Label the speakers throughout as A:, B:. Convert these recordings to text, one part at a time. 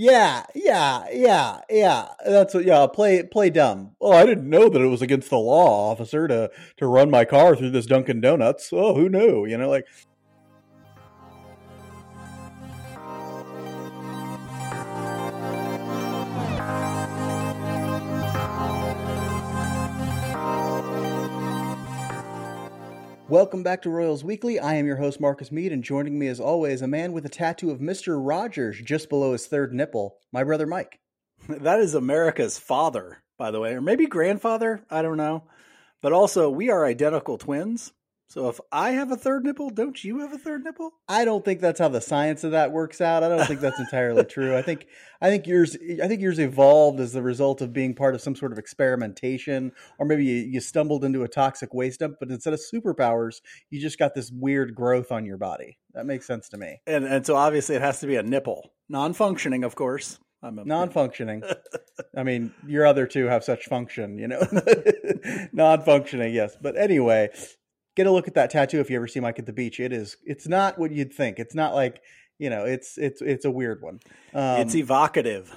A: Yeah, yeah, yeah, yeah. That's what. Yeah, play play dumb. Oh, I didn't know that it was against the law, officer, to to run my car through this Dunkin' Donuts. Oh, who knew? You know, like Welcome back to Royals Weekly. I am your host, Marcus Mead, and joining me as always, a man with a tattoo of Mr. Rogers just below his third nipple, my brother Mike.
B: That is America's father, by the way, or maybe grandfather. I don't know. But also, we are identical twins. So if I have a third nipple, don't you have a third nipple?
A: I don't think that's how the science of that works out. I don't think that's entirely true. I think I think yours I think yours evolved as a result of being part of some sort of experimentation, or maybe you, you stumbled into a toxic waste dump. But instead of superpowers, you just got this weird growth on your body. That makes sense to me.
B: And and so obviously it has to be a nipple, non-functioning, of course.
A: I'm a, non-functioning. I mean, your other two have such function, you know. non-functioning, yes. But anyway, get a look at that tattoo if you ever see Mike at the beach. It is it's not what you'd think. It's not like you know it's it's it's a weird one.
B: Um, it's evocative.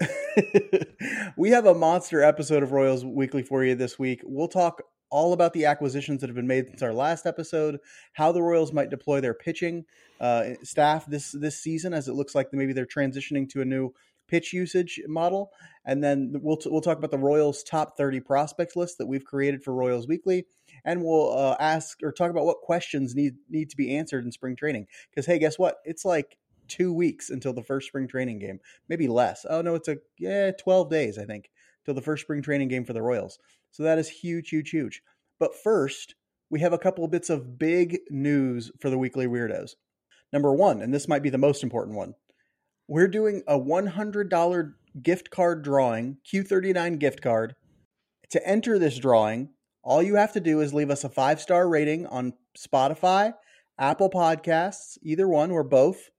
A: we have a monster episode of Royals Weekly for you this week. We'll talk all about the acquisitions that have been made since our last episode, how the Royals might deploy their pitching uh, staff this this season, as it looks like maybe they're transitioning to a new pitch usage model, and then we'll t- we'll talk about the Royals' top thirty prospects list that we've created for Royals Weekly, and we'll uh, ask or talk about what questions need need to be answered in spring training. Because hey, guess what? It's like two weeks until the first spring training game, maybe less. Oh no, it's a yeah, twelve days I think till the first spring training game for the Royals. So that is huge, huge, huge. But first, we have a couple of bits of big news for the weekly weirdos. Number one, and this might be the most important one, we're doing a $100 gift card drawing, Q39 gift card. To enter this drawing, all you have to do is leave us a five star rating on Spotify, Apple Podcasts, either one or both,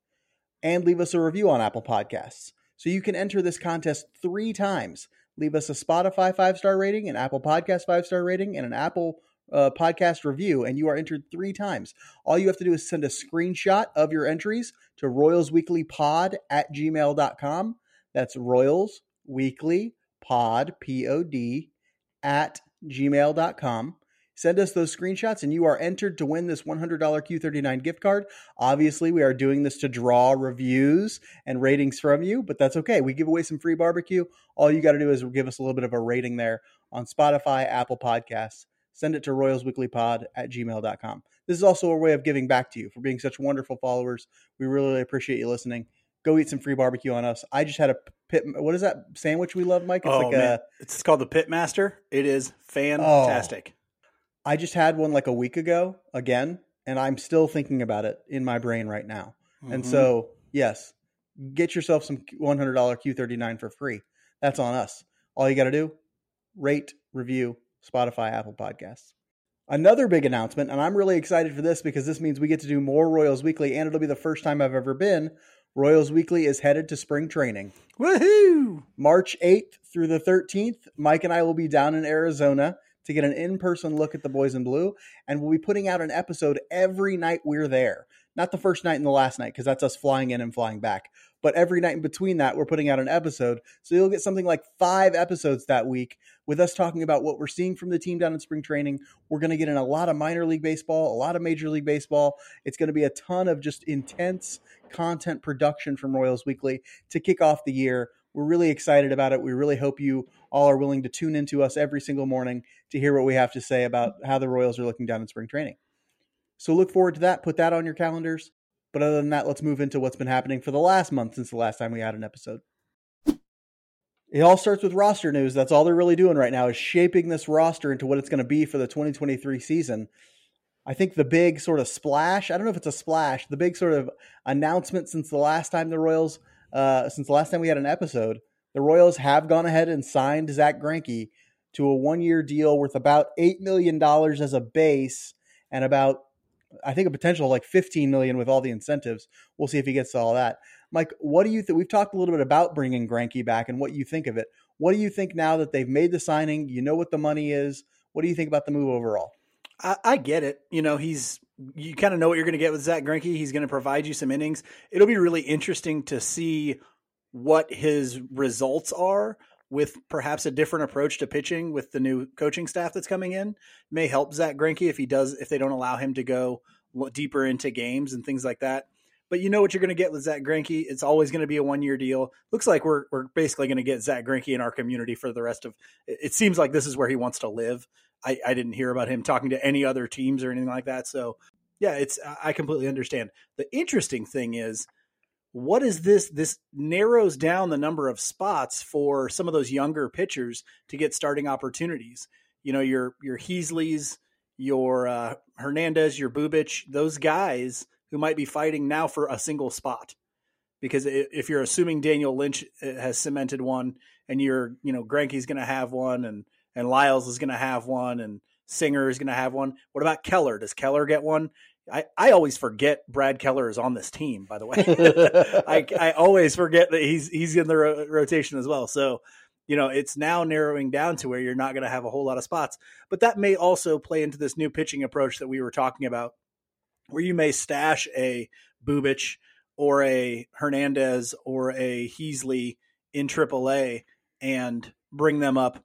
A: and leave us a review on Apple Podcasts. So you can enter this contest three times. Leave us a Spotify five star rating, an Apple Podcast five star rating, and an Apple uh, podcast review, and you are entered three times. All you have to do is send a screenshot of your entries to royalsweeklypod at gmail.com. That's Royals Weekly Pod, P O D, at gmail.com. Send us those screenshots and you are entered to win this $100 Q39 gift card. Obviously, we are doing this to draw reviews and ratings from you, but that's okay. We give away some free barbecue. All you got to do is give us a little bit of a rating there on Spotify, Apple Podcasts. Send it to royalsweeklypod at gmail.com. This is also a way of giving back to you for being such wonderful followers. We really appreciate you listening go eat some free barbecue on us. I just had a pit. What is that sandwich we love, Mike?
B: It's oh, like man. a. It's called the Pitmaster. It is fantastic.
A: Oh, I just had one like a week ago again, and I'm still thinking about it in my brain right now. Mm-hmm. And so, yes, get yourself some $100 Q39 for free. That's on us. All you got to do, rate, review, Spotify, Apple Podcasts. Another big announcement, and I'm really excited for this because this means we get to do more Royals Weekly, and it'll be the first time I've ever been Royals Weekly is headed to spring training.
B: Woohoo!
A: March 8th through the 13th, Mike and I will be down in Arizona to get an in person look at the boys in blue, and we'll be putting out an episode every night we're there. Not the first night and the last night, because that's us flying in and flying back. But every night in between that, we're putting out an episode. So you'll get something like five episodes that week with us talking about what we're seeing from the team down in spring training. We're going to get in a lot of minor league baseball, a lot of major league baseball. It's going to be a ton of just intense content production from Royals Weekly to kick off the year. We're really excited about it. We really hope you all are willing to tune into us every single morning to hear what we have to say about how the Royals are looking down in spring training. So look forward to that. Put that on your calendars. But other than that, let's move into what's been happening for the last month since the last time we had an episode. It all starts with roster news. That's all they're really doing right now is shaping this roster into what it's going to be for the 2023 season. I think the big sort of splash, I don't know if it's a splash, the big sort of announcement since the last time the Royals, uh, since the last time we had an episode, the Royals have gone ahead and signed Zack Greinke to a one year deal worth about $8 million as a base and about I think a potential like 15 million with all the incentives. We'll see if he gets all that. Mike, what do you think? We've talked a little bit about bringing Greinke back and what you think of it. What do you think now that they've made the signing? You know what the money is. What do you think about the move overall?
B: I, I get it. You know, he's you kind of know what you're going to get with Zack Greinke. He's going to provide you some innings. It'll be really interesting to see what his results are with perhaps a different approach to pitching with the new coaching staff that's coming in may help Zack Greinke if he does if they don't allow him to go deeper into games and things like that. But you know what you're going to get with Zack Greinke. It's always going to be a one year deal. Looks like we're we're basically going to get Zack Greinke in our community for the rest of. It seems like this is where he wants to live. I, I didn't hear about him talking to any other teams or anything like that. So yeah, it's I completely understand. The interesting thing is what is this this narrows down the number of spots for some of those younger pitchers to get starting opportunities you know your your Heasleys your uh, hernandez your Bubic those guys who might be fighting now for a single spot. Because if you're assuming Daniel Lynch uh, has cemented one, and you're, you know, Greinke's going to have one, and and Lyles is going to have one, and Singer is going to have one. What about Keller? Does Keller get one? I, I always forget Brad Keller is on this team. By the way, I, I always forget that he's he's in the ro- rotation as well. So, you know, it's now narrowing down to where you're not going to have a whole lot of spots. But that may also play into this new pitching approach that we were talking about, where you may stash a Bubic or a Hernandez or a Heasley in AAA and bring them up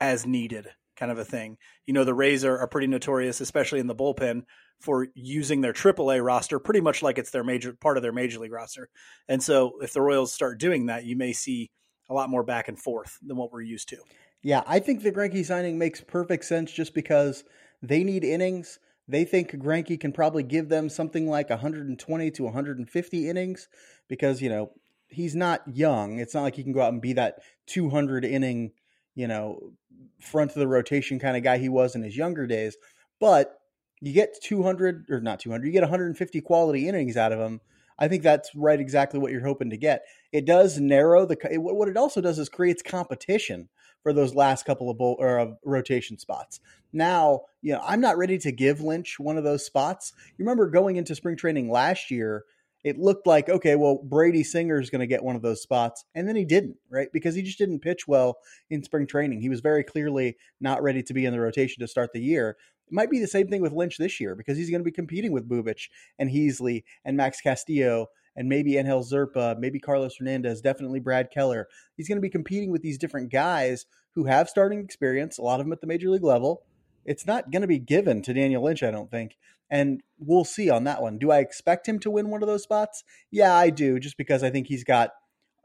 B: as needed, kind of a thing. You know, the Rays are, are pretty notorious, especially in the bullpen, for using their AAA roster pretty much like it's their major part of their major league roster. And so, if the Royals start doing that, you may see a lot more back and forth than what we're used to.
A: Yeah, I think the Greinke signing makes perfect sense just because they need innings. They think Greinke can probably give them something like 120 to 150 innings because, you know, he's not young. It's not like he can go out and be that 200 inning, you know, front of the rotation kind of guy he was in his younger days. But you get 200 or not 200, you get 150 quality innings out of him. I think that's right exactly what you're hoping to get. It does narrow the what it also does is creates competition for those last couple of bowl, or uh, rotation spots. Now, you know, I'm not ready to give Lynch one of those spots. You remember going into spring training last year, it looked like okay, well, Brady Singer is going to get one of those spots, and then he didn't, right? Because he just didn't pitch well in spring training. He was very clearly not ready to be in the rotation to start the year. It might be the same thing with Lynch this year because he's going to be competing with Bubic and Heasley and Max Castillo and maybe Angel Zerpa, maybe Carlos Hernandez, definitely Brad Keller. He's going to be competing with these different guys who have starting experience, a lot of them at the major league level. It's not going to be given to Daniel Lynch, I don't think. And we'll see on that one. Do I expect him to win one of those spots? Yeah, I do, just because I think he's got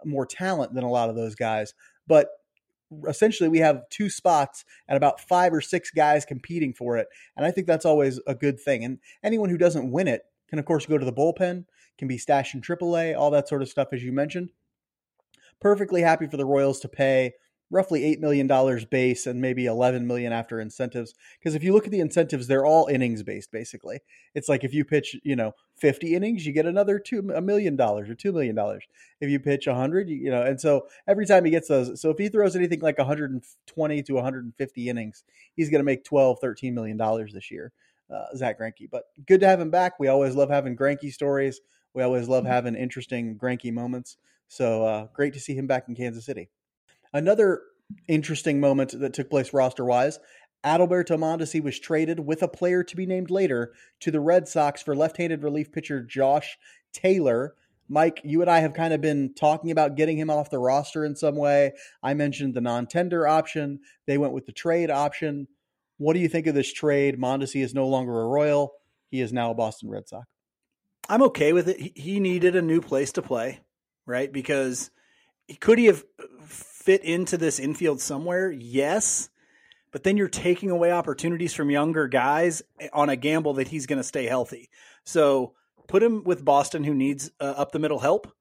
A: more talent than a lot of those guys. But essentially we have two spots and about five or six guys competing for it. And I think that's always a good thing. And anyone who doesn't win it can, of course, go to the bullpen, can be stashed in AAA, all that sort of stuff, as you mentioned. Perfectly happy for the Royals to pay roughly $8 million base and maybe 11 million after incentives. Because if you look at the incentives they're all innings based basically. It's like if you pitch you know 50 innings you get another two a million dollars or 2 million dollars. If you pitch 100 you, you know and so every time he gets those so if he throws anything like 120 to 150 innings he's going to make 12 13 million dollars this year uh, Zack Greinke. But good to have him back. We always love having Greinke stories. We always love mm-hmm. having interesting Greinke moments. So uh, great to see him back in Kansas City Another interesting moment that took place roster wise Adalberto Mondesi was traded with a player to be named later to the Red Sox for left handed relief pitcher Josh Taylor. Mike, you and I have kind of been talking about getting him off the roster in some way. I mentioned the non tender option. They went with the trade option. What do you think of this trade? Mondesi is no longer a Royal. He is now a Boston Red Sox.
B: I'm okay with it. He needed a new place to play, right? Because could he have fit into this infield somewhere? Yes. But then you're taking away opportunities from younger guys on a gamble that he's going to stay healthy. So put him with Boston, who needs uh, up the middle help.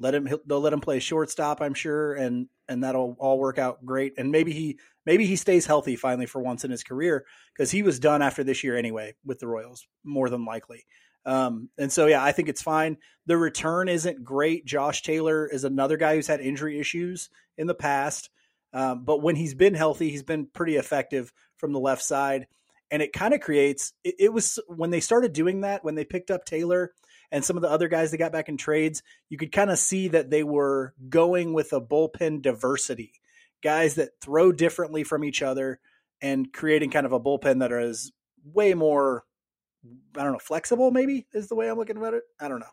B: Let him they'll let him play shortstop, I'm sure, and and that'll all work out great. And maybe he maybe he stays healthy finally for once in his career because he was done after this year anyway with the Royals, more than likely. Um, and so, yeah, I think it's fine. The return isn't great. Josh Taylor is another guy who's had injury issues in the past. Um, but when he's been healthy, he's been pretty effective from the left side. And it kind of creates, it, it, was when they started doing that, when they picked up Taylor and some of the other guys they got back in trades, you could kind of see that they were going with a bullpen diversity, guys that throw differently from each other and creating kind of a bullpen that is way more I don't know, flexible maybe is the way I'm looking at it. I don't know.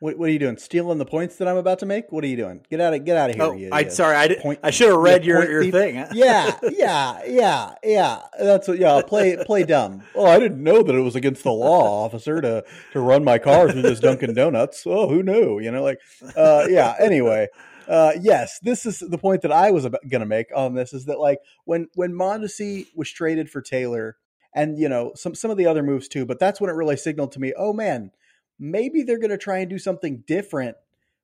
A: What, what, are you doing? Stealing the points that I'm about to make? What are you doing? Get out of get out of here!
B: Oh,
A: you,
B: I sorry, I did, point, I should have read your, your thing.
A: yeah, yeah, yeah, yeah. That's what. Yeah, play play dumb. Oh, I didn't know that it was against the law, officer, to to run my car through this Dunkin' Donuts. Oh, who knew? You know, like, uh, yeah. Anyway, uh, yes, this is the point that I was going to make on this is that like when when Mondesi was traded for Taylor, and you know some some of the other moves too, but that's when it really signaled to me, oh man maybe they're going to try and do something different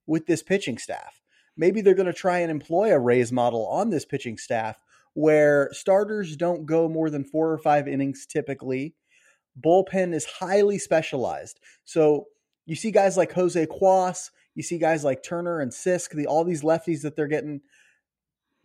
A: with this pitching staff. Maybe they're going to try and employ a Rays model on this pitching staff where starters don't go more than four or five innings typically. Bullpen is highly specialized. So you see guys like Jose Cuas, you see guys like Turner and Sisk, the, all these lefties that they're getting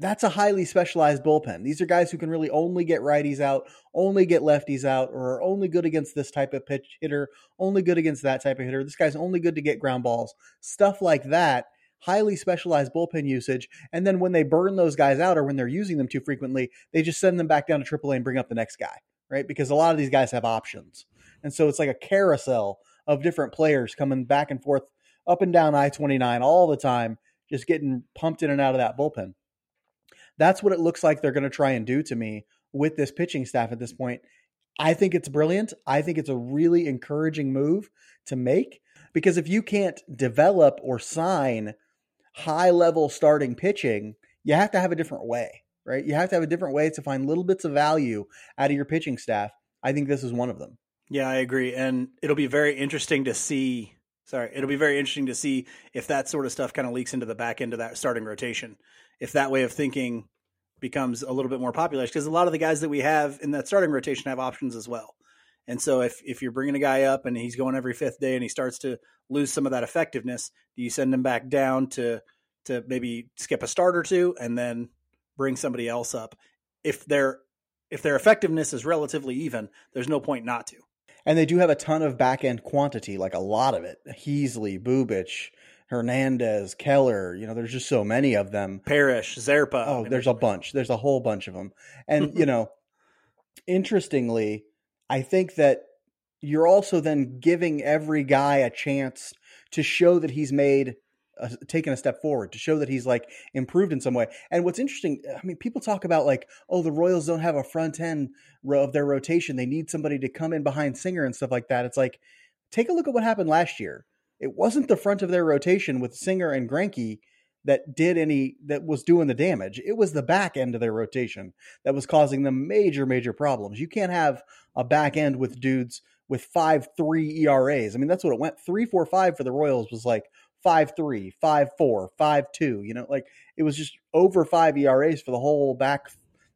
A: that's a highly specialized bullpen. These are guys who can really only get righties out, only get lefties out, or are only good against this type of pitch hitter, only good against that type of hitter. This guy's only good to get ground balls. Stuff like that. Highly specialized bullpen usage. And then when they burn those guys out or when they're using them too frequently, they just send them back down to AAA and bring up the next guy, right? Because a lot of these guys have options. And so it's like a carousel of different players coming back and forth up and down I 29 all the time, just getting pumped in and out of that bullpen. That's what it looks like they're going to try and do to me with this pitching staff at this point. I think it's brilliant. I think it's a really encouraging move to make because if you can't develop or sign high level starting pitching, you have to have a different way, right? You have to have a different way to find little bits of value out of your pitching staff. I think this is one of them.
B: Yeah, I agree. And it'll be very interesting to see. Sorry, it'll be very interesting to see if that sort of stuff kind of leaks into the back end of that starting rotation if that way of thinking becomes a little bit more popular because a lot of the guys that we have in that starting rotation have options as well. And so if if you're bringing a guy up and he's going every fifth day and he starts to lose some of that effectiveness, do you send him back down to to maybe skip a start or two and then bring somebody else up? If their if their effectiveness is relatively even, there's no point not to.
A: And they do have a ton of back end quantity, like a lot of it. Heasley, Bubic, Hernandez, Keller. You know, there's just so many of them.
B: Parrish, Zerpa.
A: Oh, there's a bunch. There's a whole bunch of them. And you know, interestingly, I think that you're also then giving every guy a chance to show that he's made a, taken a step forward to show that he's like improved in some way. And what's interesting, I mean, people talk about like, oh, the Royals don't have a front end of their rotation. They need somebody to come in behind Singer and stuff like that. It's like, take a look at what happened last year it wasn't the front of their rotation with Singer and Greinke that did any that was doing the damage. It was the back end of their rotation that was causing them major, major problems. You can't have a back end with dudes with five three ERAs. I mean, that's what it went. Three four five for the Royals was like five three, five four, five two. You know, like it was just over five ERAs for the whole back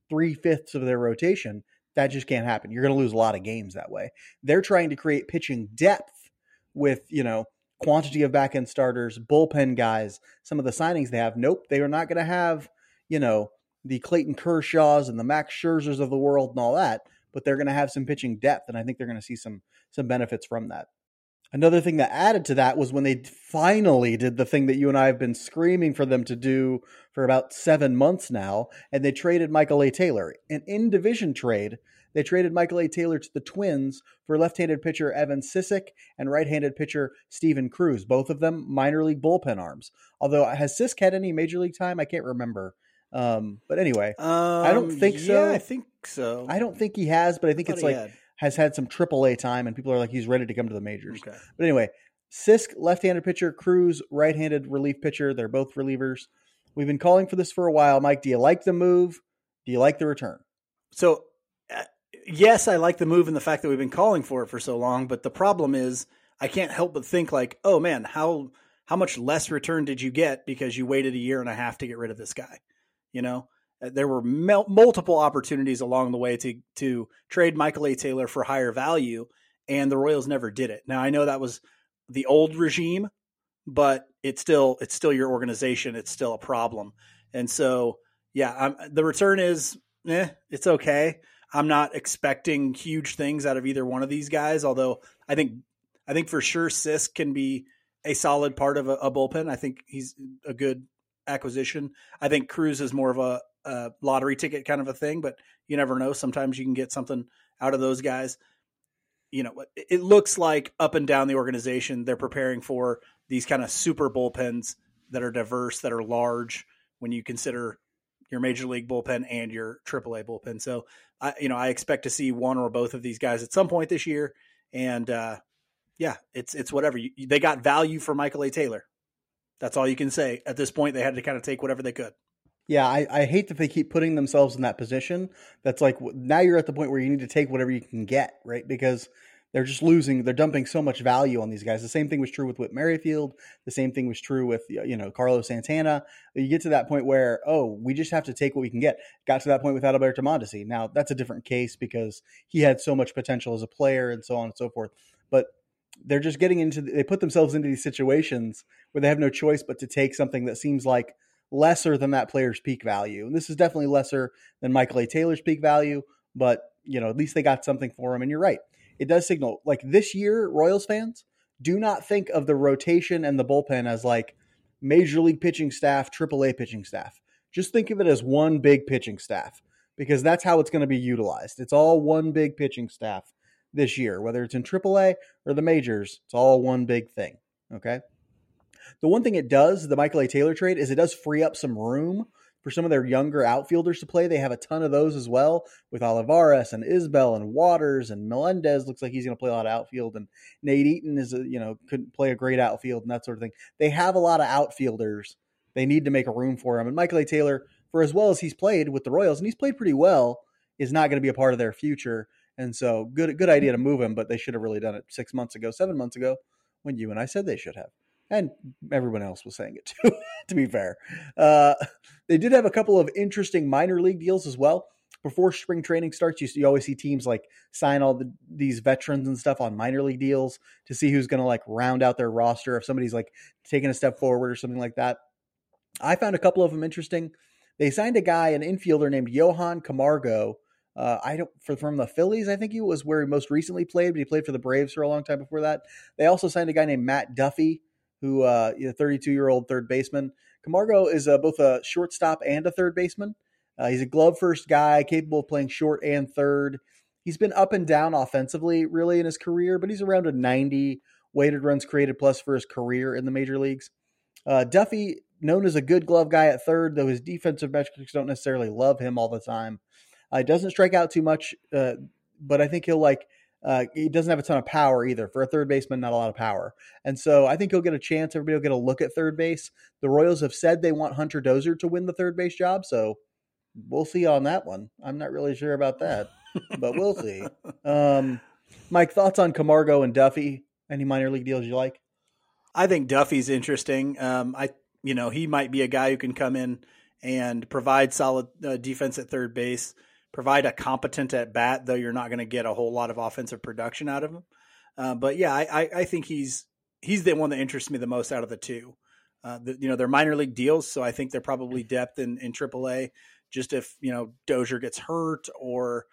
A: three fifths of their rotation. That just can't happen. You're going to lose a lot of games that way. They're trying to create pitching depth with you know quantity of back end starters, bullpen guys, some of the signings they have. Nope, they are not going to have, you know, the Clayton Kershaws and the Max Scherzers of the world and all that, but they're going to have some pitching depth, and I think they're going to see some some benefits from that. Another thing that added to that was when they finally did the thing that you and I have been screaming for them to do for about seven months now, and they traded Michael A. Taylor, an in division trade they traded Michael A. Taylor to the Twins for left-handed pitcher Evan Sisk and right-handed pitcher Steven Cruz, both of them minor league bullpen arms. Although has Sisk had any major league time? I can't remember. Um, but anyway, um, I don't um, think so.
B: Yeah, I think so.
A: I don't think he has, but I think I it's like had. has had some AAA time, and people are like he's ready to come to the majors. Okay. But anyway, Sisk, left-handed pitcher, Cruz, right-handed relief pitcher. They're both relievers. We've been calling for this for a while. Mike, do you like the move? Do you like the return?
B: So yes, I like the move and the fact that we've been calling for it for so long, but the problem is I can't help but think like, oh man, how how much less return did you get because you waited a year and a half to get rid of this guy? You know, uh, there were mel- multiple opportunities along the way to to trade Michael A. Taylor for higher value, and the Royals never did it. Now I know that was the old regime, but it's still it's still your organization. It's still a problem, and so yeah, I'm, the return is eh, it's okay. I'm not expecting huge things out of either one of these guys. Although I think I think for sure Sisk can be a solid part of a, a bullpen. I think he's a good acquisition. I think Cruz is more of a, a, lottery ticket kind of a thing, but you never know. Sometimes you can get something out of those guys. You know, it looks like up and down the organization they're preparing for these kind of super bullpens that are diverse, that are large when you consider your major league bullpen and your AAA bullpen. So, I, you know, I expect to see one or both of these guys at some point this year. And uh, yeah, it's it's whatever. You, they got value for Michael A. Taylor. That's all you can say at this point. They had to kind of take whatever they could.
A: Yeah, I, I hate that they keep putting themselves in that position. That's like now you're at the point where you need to take whatever you can get, right? Because they're just losing. They're dumping so much value on these guys. The same thing was true with Whit Merrifield. The same thing was true with you know Carlos Santana. You get to that point where oh, we just have to take what we can get. Got to that point with Adalberto Mondesi. Now that's a different case because he had so much potential as a player and so on and so forth. But they're just getting into. They put themselves into these situations where they have no choice but to take something that seems like lesser than that player's peak value. And this is definitely lesser than Michael A. Taylor's peak value, but you know at least they got something for him. And you're right it does signal like this year, Royals fans do not think of the rotation and the bullpen as like major league pitching staff, AAA pitching staff. Just think of it as one big pitching staff because that's how it's going to be utilized. It's all one big pitching staff this year, whether it's in AAA or the majors. It's all one big thing. Okay. The one thing it does, the Michael A. Taylor trade, is it does free up some room for some of their younger outfielders to play. They have a ton of those as well with Olivares and Isbel and Waters and Melendez. Looks like he's going to play a lot of outfield. And Nate Eaton is, a, you know, could play a great outfield and that sort of thing. They have a lot of outfielders. They need to make a room for him. And Michael A. Taylor, for as well as he's played with the Royals, and he's played pretty well, is not going to be a part of their future. And so, good, good idea to move him, but they should have really done it six months ago, seven months ago, when you and I said they should have and everyone else was saying it too. to be fair, uh, they did have a couple of interesting minor league deals as well. Before spring training starts, you, you always see teams like sign all the, these veterans and stuff on minor league deals to see who's going to like round out their roster if somebody's like taking a step forward or something like that. I found a couple of them interesting. They signed a guy, an infielder named Johan Camargo. Uh, I don't for from the Phillies. I think he was where he most recently played, but he played for the Braves for a long time before that. They also signed a guy named Matt Duffy, who uh, 32 year old third baseman. Camargo is uh, both a shortstop and a third baseman. Uh, he's a glove first guy, capable of playing short and third. He's been up and down offensively, really, in his career, but he's around a 90 weighted runs created plus for his career in the major leagues. Uh, Duffy, known as a good glove guy at third, though his defensive metrics don't necessarily love him all the time. Uh, doesn't strike out too much, uh, but I think he'll like uh, he doesn't have a ton of power either. For a third baseman, not a lot of power. And so I think he'll get a chance. Everybody will get a look at third base. The Royals have said they want Hunter Dozier to win the third base job. So we'll see on that one. I'm not really sure about that, but we'll see. Um, Mike, thoughts on Camargo and Duffy? Any minor league deals you like?
B: I think Duffy's interesting. Um, I, you know, he might be a guy who can come in and provide solid uh, defense at third base provide a competent at bat, though you're not going to get a whole lot of offensive production out of him. Uh, but yeah, I, I, I, think he's he's the one that interests me the most out of the two. Uh, the, you know, they're minor league deals, so I think they're probably depth in, in AAA. Just if you know Dozier gets hurt, or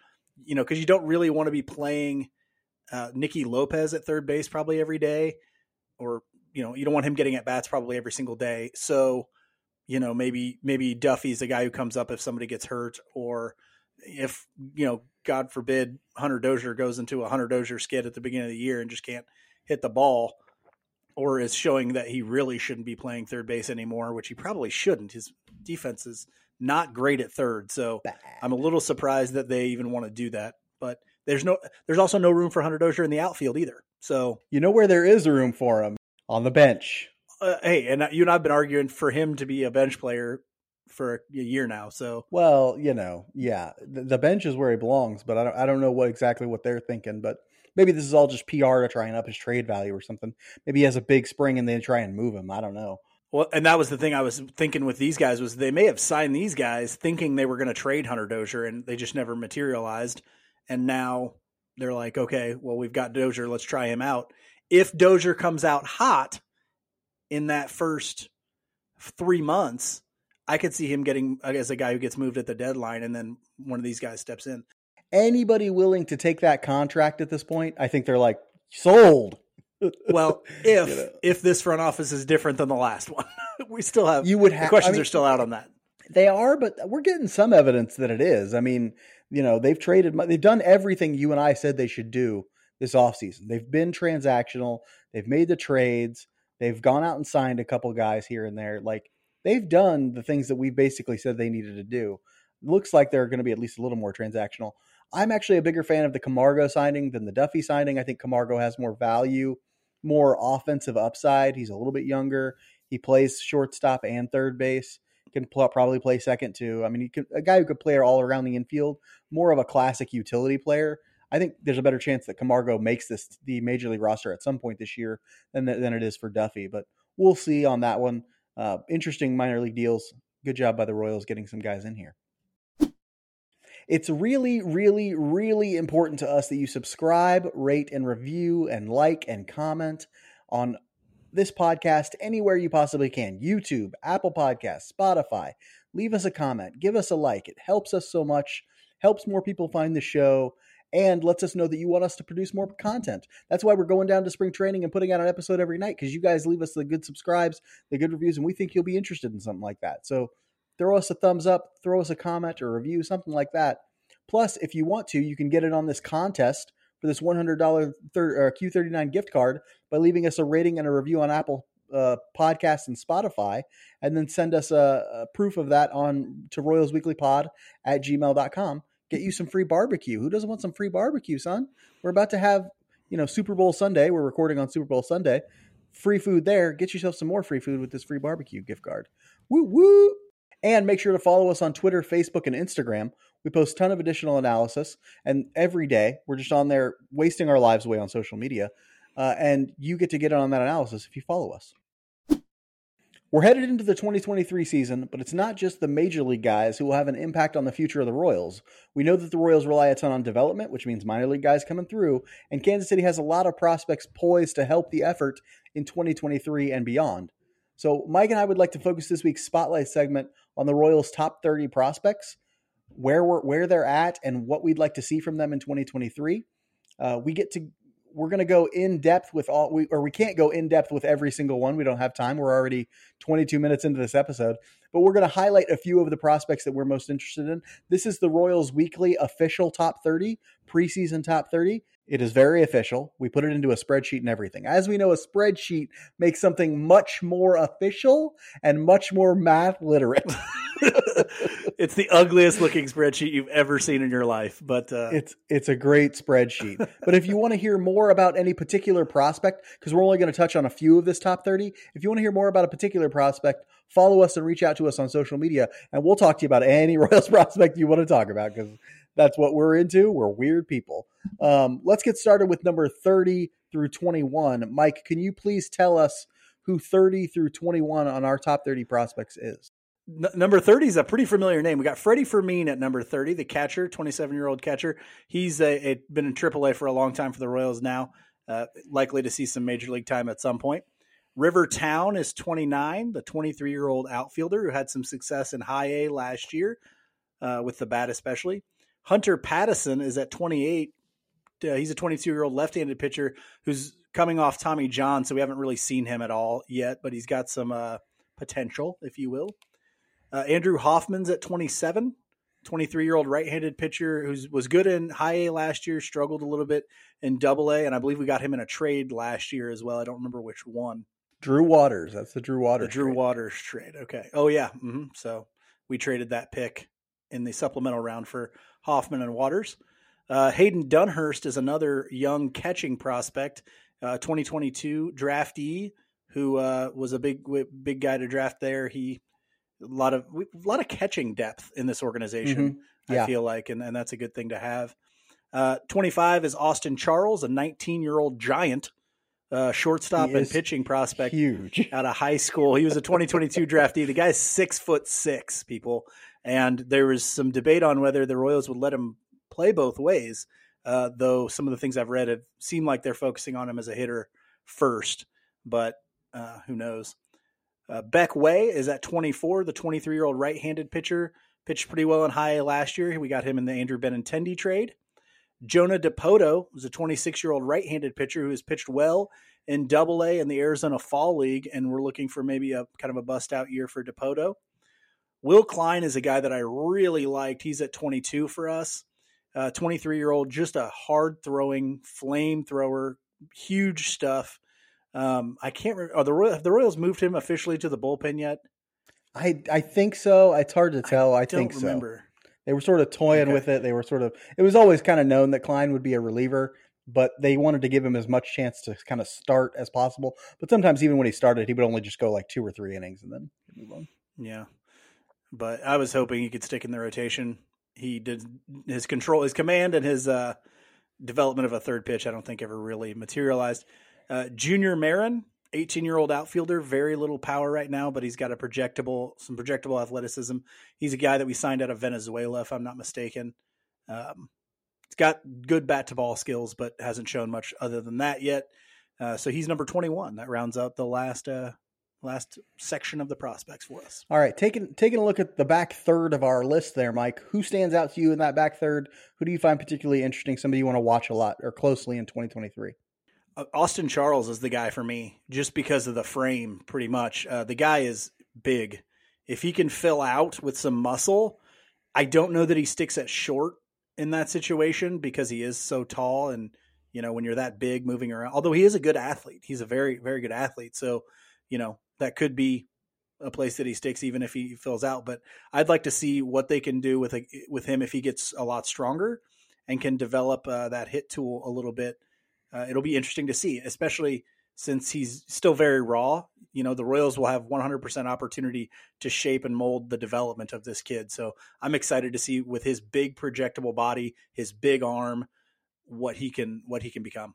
B: you know, because you don't really want to be playing uh, Nicky Lopez at third base probably every day, or you know, you don't want him getting at bats probably every single day. So, you know, maybe maybe Duffy's the guy who comes up if somebody gets hurt, or if you know, God forbid, Hunter Dozier goes into a Hunter Dozier skid at the beginning of the year and just can't hit the ball, or is showing that he really shouldn't be playing third base anymore, which he probably shouldn't. His defense is not great at third, so Bad. I'm a little surprised that they even want to do that. But there's no, there's also no room for Hunter Dozier in the outfield either. So
A: you know where there is room for him on the bench.
B: Uh, hey, and you and I've been arguing for him to be a bench player for a year now. So
A: well, you know, yeah, the, the bench is where he belongs, but I don't I don't know what exactly what they're thinking, but maybe this is all just PR to try and up his trade value or something. Maybe he has a big spring and they try and move him. I don't know.
B: Well, and that was the thing I was thinking with these guys was they may have signed these guys thinking they were going to trade Hunter Dozier and they just never materialized. And now they're like, okay, well, we've got Dozier. Let's try him out. If Dozier comes out hot in that first three months, I could see him getting as a guy who gets moved at the deadline, and then one of these guys steps in.
A: Anybody willing to take that contract at this point? I think they're like sold.
B: well, if you know. if this front office is different than the last one, we still have
A: you would have
B: questions
A: I mean,
B: are still out on that.
A: They are, but we're getting some evidence that it is. I mean, you know, they've traded, they've done everything you and I said they should do this offseason. They've been transactional. They've made the trades. They've gone out and signed a couple guys here and there. Like they've done the things that we basically said they needed to do. Looks like they're going to be at least a little more transactional. I'm actually a bigger fan of the Camargo signing than the Duffy signing. I think Camargo has more value, more offensive upside. He's a little bit younger. He plays shortstop and third base. Can pl- probably play second too. I mean, a guy who could play all around the infield, more of a classic utility player. I think there's a better chance that Camargo makes this the major league roster at some point this year than than it is for Duffy. But we'll see on that one. Uh, interesting minor league deals. Good job by the Royals getting some guys in here. It's really, really, really important to us that you subscribe, rate, and review, and like and comment on this podcast anywhere you possibly can YouTube, Apple Podcasts, Spotify. Leave us a comment, give us a like. It helps us so much, helps more people find the show, and lets us know that you want us to produce more content. That's why we're going down to spring training and putting out an episode every night because you guys leave us the good subscribes, the good reviews, and we think you'll be interested in something like that. So throw us a thumbs up, throw us a comment or review, something like that. Plus, if you want to, you can get it on this contest for this $100 thir- Q39 gift card by leaving us a rating and a review on Apple uh, Podcasts and Spotify, and then send us a, a proof of that on to Royals Weekly Pod at gmail.com. Get you some free barbecue. Who doesn't want some free barbecue, son? We're about to have, you know, Super Bowl Sunday. We're recording on Super Bowl Sunday. Free food there. Get yourself some more free food with this free barbecue gift card. Woo woo! And make sure to follow us on Twitter, Facebook, and Instagram. We post a ton of additional analysis, and every day we're just on there wasting our lives away on social media. Uh, and you get to get on that analysis if you follow us. We're headed into the 2023 season, but it's not just the major league guys who will have an impact on the future of the Royals. We know that the Royals rely a ton on development, which means minor league guys coming through, and Kansas City has a lot of prospects poised to help the effort in 2023 and beyond. So, Mike and I would like to focus this week's spotlight segment on the Royals' top 30 prospects, where we're, where they're at, and what we'd like to see from them in 2023. Uh, we get to we're going to go in depth with all we or we can't go in depth with every single one. We don't have time. We're already 22 minutes into this episode, but we're going to highlight a few of the prospects that we're most interested in. This is the Royals weekly official top 30, preseason top 30. It is very official. We put it into a spreadsheet and everything. As we know, a spreadsheet makes something much more official and much more math literate.
B: it's the ugliest looking spreadsheet you've ever seen in your life, but uh...
A: it's it's a great spreadsheet. but if you want to hear more about any particular prospect, because we're only going to touch on a few of this top thirty, if you want to hear more about a particular prospect, follow us and reach out to us on social media, and we'll talk to you about any Royals prospect you want to talk about because that's what we're into. We're weird people. Um, let's get started with number 30 through 21. Mike, can you please tell us who 30 through 21 on our top 30 prospects is?
B: N- number 30 is a pretty familiar name. We got Freddy Fermin at number 30, the catcher, 27 year old catcher. He's a, a, been in AAA for a long time for the Royals now, uh, likely to see some major league time at some point. River Town is 29, the 23 year old outfielder who had some success in high A last year uh, with the bat, especially. Hunter Patteson is at 28. Uh, he's a 22 year old left handed pitcher who's coming off Tommy John, so we haven't really seen him at all yet, but he's got some uh, potential, if you will. Uh, Andrew Hoffman's at 27, 23 year old right handed pitcher who was good in high A last year, struggled a little bit in double A, and I believe we got him in a trade last year as well. I don't remember which one.
A: Drew Waters. That's the Drew Waters.
B: The Drew
A: trade.
B: Waters trade. Okay. Oh, yeah. Mm-hmm. So we traded that pick in the supplemental round for Hoffman and Waters. Uh, Hayden Dunhurst is another young catching prospect, uh, 2022 draftee who uh, was a big big guy to draft there. He a lot of a lot of catching depth in this organization.
A: Mm-hmm. Yeah.
B: I feel like, and, and that's a good thing to have. Uh, 25 is Austin Charles, a 19 year old giant. Uh, shortstop and pitching prospect
A: Huge.
B: out of high school. He was a 2022 draftee. The guy's six foot six, people, and there was some debate on whether the Royals would let him play both ways. Uh, though some of the things I've read have seemed like they're focusing on him as a hitter first, but uh, who knows? Uh, Beck Way is at 24, the 23 year old right handed pitcher. Pitched pretty well in high A last year. We got him in the Andrew Benintendi trade. Jonah Dipoto was a 26 year old right handed pitcher who has pitched well in double A in the Arizona Fall League, and we're looking for maybe a kind of a bust out year for Dipoto. Will Klein is a guy that I really liked. He's at 22 for us. 23 year old, just a hard throwing flamethrower, huge stuff. Um, I can't. Re- are the Royals, have the Royals moved him officially to the bullpen yet?
A: I I think so. It's hard to tell. I,
B: I
A: think
B: remember.
A: so. They were sort of toying
B: Okay.
A: with it. They were sort of. It was always kind of known that Klein would be a reliever, but they wanted to give him as much chance to kind of start as possible. But sometimes, even when he started, he would only just go like two or three innings and then move on.
B: Yeah, but I was hoping he could stick in the rotation. He did his control, his command, and his uh, development of a third pitch. I don't think ever really materialized. Uh, Junior Marin, eighteen-year-old outfielder, very little power right now, but he's got a projectable, some projectable athleticism. He's a guy that we signed out of Venezuela, if I'm not mistaken. Um, he's got good bat to ball skills, but hasn't shown much other than that yet. Uh, so he's number twenty-one. That rounds out the last uh, last section of the prospects for us.
A: All right, taking taking a look at the back third of our list there, Mike. Who stands out to you in that back third? Who do you find particularly interesting? Somebody you want to watch a lot or closely in 2023?
B: Austin Charles is the guy for me, just because of the frame. Pretty much, uh, the guy is big. If he can fill out with some muscle, I don't know that he sticks at short in that situation because he is so tall and you know when you're that big moving around. Although he is a good athlete, he's a very very good athlete. So you know that could be a place that he sticks even if he fills out. But I'd like to see what they can do with a, with him if he gets a lot stronger and can develop uh, that hit tool a little bit. Uh, it'll be interesting to see, especially since he's still very raw. You know, the Royals will have 100% opportunity to shape and mold the development of this kid. So I'm excited to see with his big projectable body, his big arm, what he can what he can become.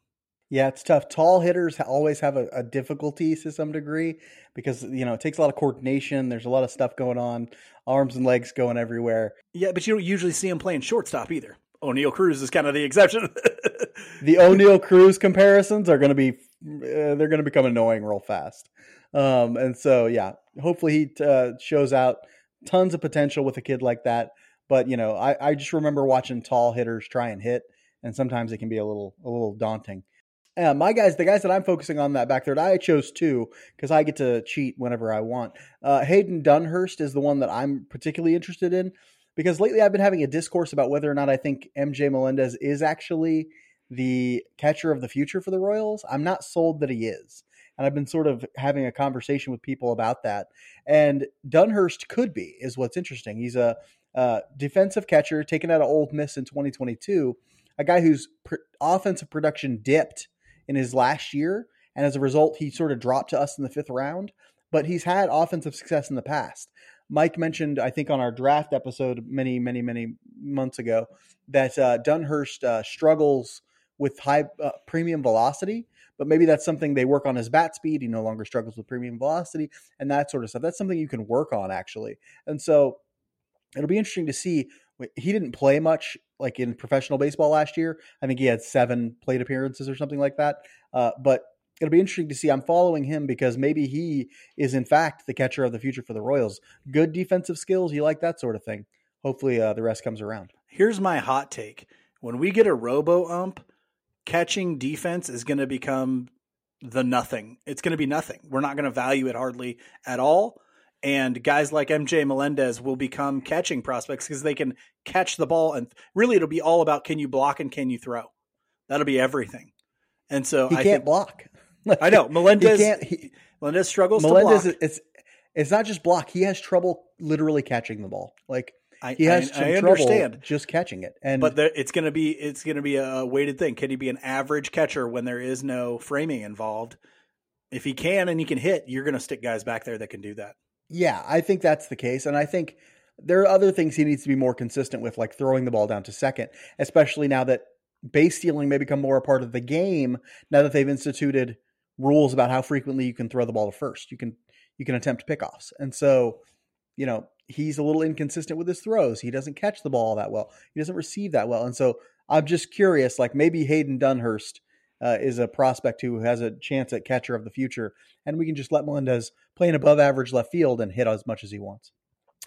A: Yeah, it's tough. Tall hitters always have a, a difficulty to some degree because you know it takes a lot of coordination. There's a lot of stuff going on, arms and legs going everywhere.
B: Yeah, but you don't usually see him playing shortstop either. Oneil Cruz is kind of the exception.
A: The Oneil Cruz comparisons are going to be uh, they're going to become annoying real fast. Um, and so yeah, hopefully he uh, shows out tons of potential with a kid like that. But you know, I, I just remember watching tall hitters try and hit, and sometimes it can be a little a little daunting. Uh, my guys, the guys that I'm focusing on that back third, I chose two because I get to cheat whenever I want. Uh, Hayden Dunhurst is the one that I'm particularly interested in because lately I've been having a discourse about whether or not I think MJ Melendez is actually the catcher of the future for the Royals. I'm not sold that he is. And I've been sort of having a conversation with people about that. And Dunhurst could be, is what's interesting. He's a uh, defensive catcher taken out of Ole Miss in 2022, a guy whose pr- offensive production dipped in his last year. And as a result, he sort of dropped to us in the fifth round. But he's had offensive success in the past. Mike mentioned, I think, on our draft episode many, many, many months ago, that uh, Dunhurst uh, struggles with high uh, premium velocity, but maybe that's something they work on his bat speed. He no longer struggles with premium velocity and that sort of stuff. That's something you can work on actually. And so it'll be interesting to see. He didn't play much like in professional baseball last year. I think he had seven plate appearances or something like that. Uh, but it'll be interesting to see. I'm following him because maybe he is in fact the catcher of the future for the Royals. Good defensive skills, you like that sort of thing. Hopefully, uh, the rest comes around.
B: Here's my hot take: when we get a robo ump, catching defense is going to become the nothing. It's going to be nothing. We're not going to value it hardly at all. And guys like MJ Melendez will become catching prospects because they can catch the ball. And really, it'll be all about can you block and can you throw. That'll be everything. And so
A: He
B: I
A: can't
B: think,
A: block.
B: I know Melendez.
A: He can't. He,
B: Melendez struggles
A: Melendez,
B: to block.
A: it's it's not just block. He has trouble literally catching the ball. Like
B: I,
A: he has
B: I, I understand.
A: just catching it. And
B: but there, it's going to be it's going to be a weighted thing. Can he be an average catcher when there is no framing involved? If he can and he can hit, you're going to stick guys back there that can do that.
A: yeah, I think that's the case. And I think there are other things he needs to be more consistent with, like throwing the ball down to second, especially now that base stealing may become more a part of the game. Now that they've instituted rules about how frequently you can throw the ball to first, you can you can attempt pickoffs, and so you know he's a little inconsistent with his throws. He doesn't catch the ball that well. He doesn't receive that well, and so I'm just curious. Like maybe Hayden Dunhurst uh, is a prospect who has a chance at catcher of the future, and we can just let Melendez play an above average left field and hit as much as he wants.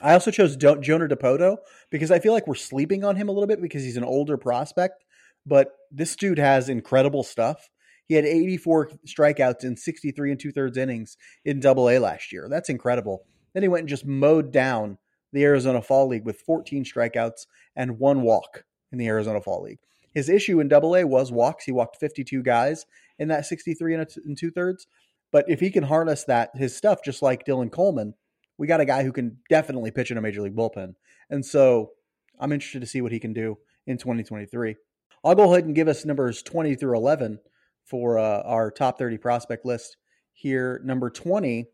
A: I also chose Do- Jonah Dipoto because I feel like we're sleeping on him a little bit because he's an older prospect, but this dude has incredible stuff. He had 84 strikeouts in 63 and two thirds innings in Double A last year. That's incredible. Then he went and just mowed down the Arizona Fall League with 14 strikeouts and one walk in the Arizona Fall League. His issue in Double A was walks. He walked 52 guys in that 63 and, and two thirds. But if he can harness that his stuff, just like Dylan Coleman, we got a guy who can definitely pitch in a major league bullpen. And so I'm interested to see what he can do in 2023. I'll go ahead and give us numbers 20 through 11 for uh, our top 30 prospect list here. Number 20,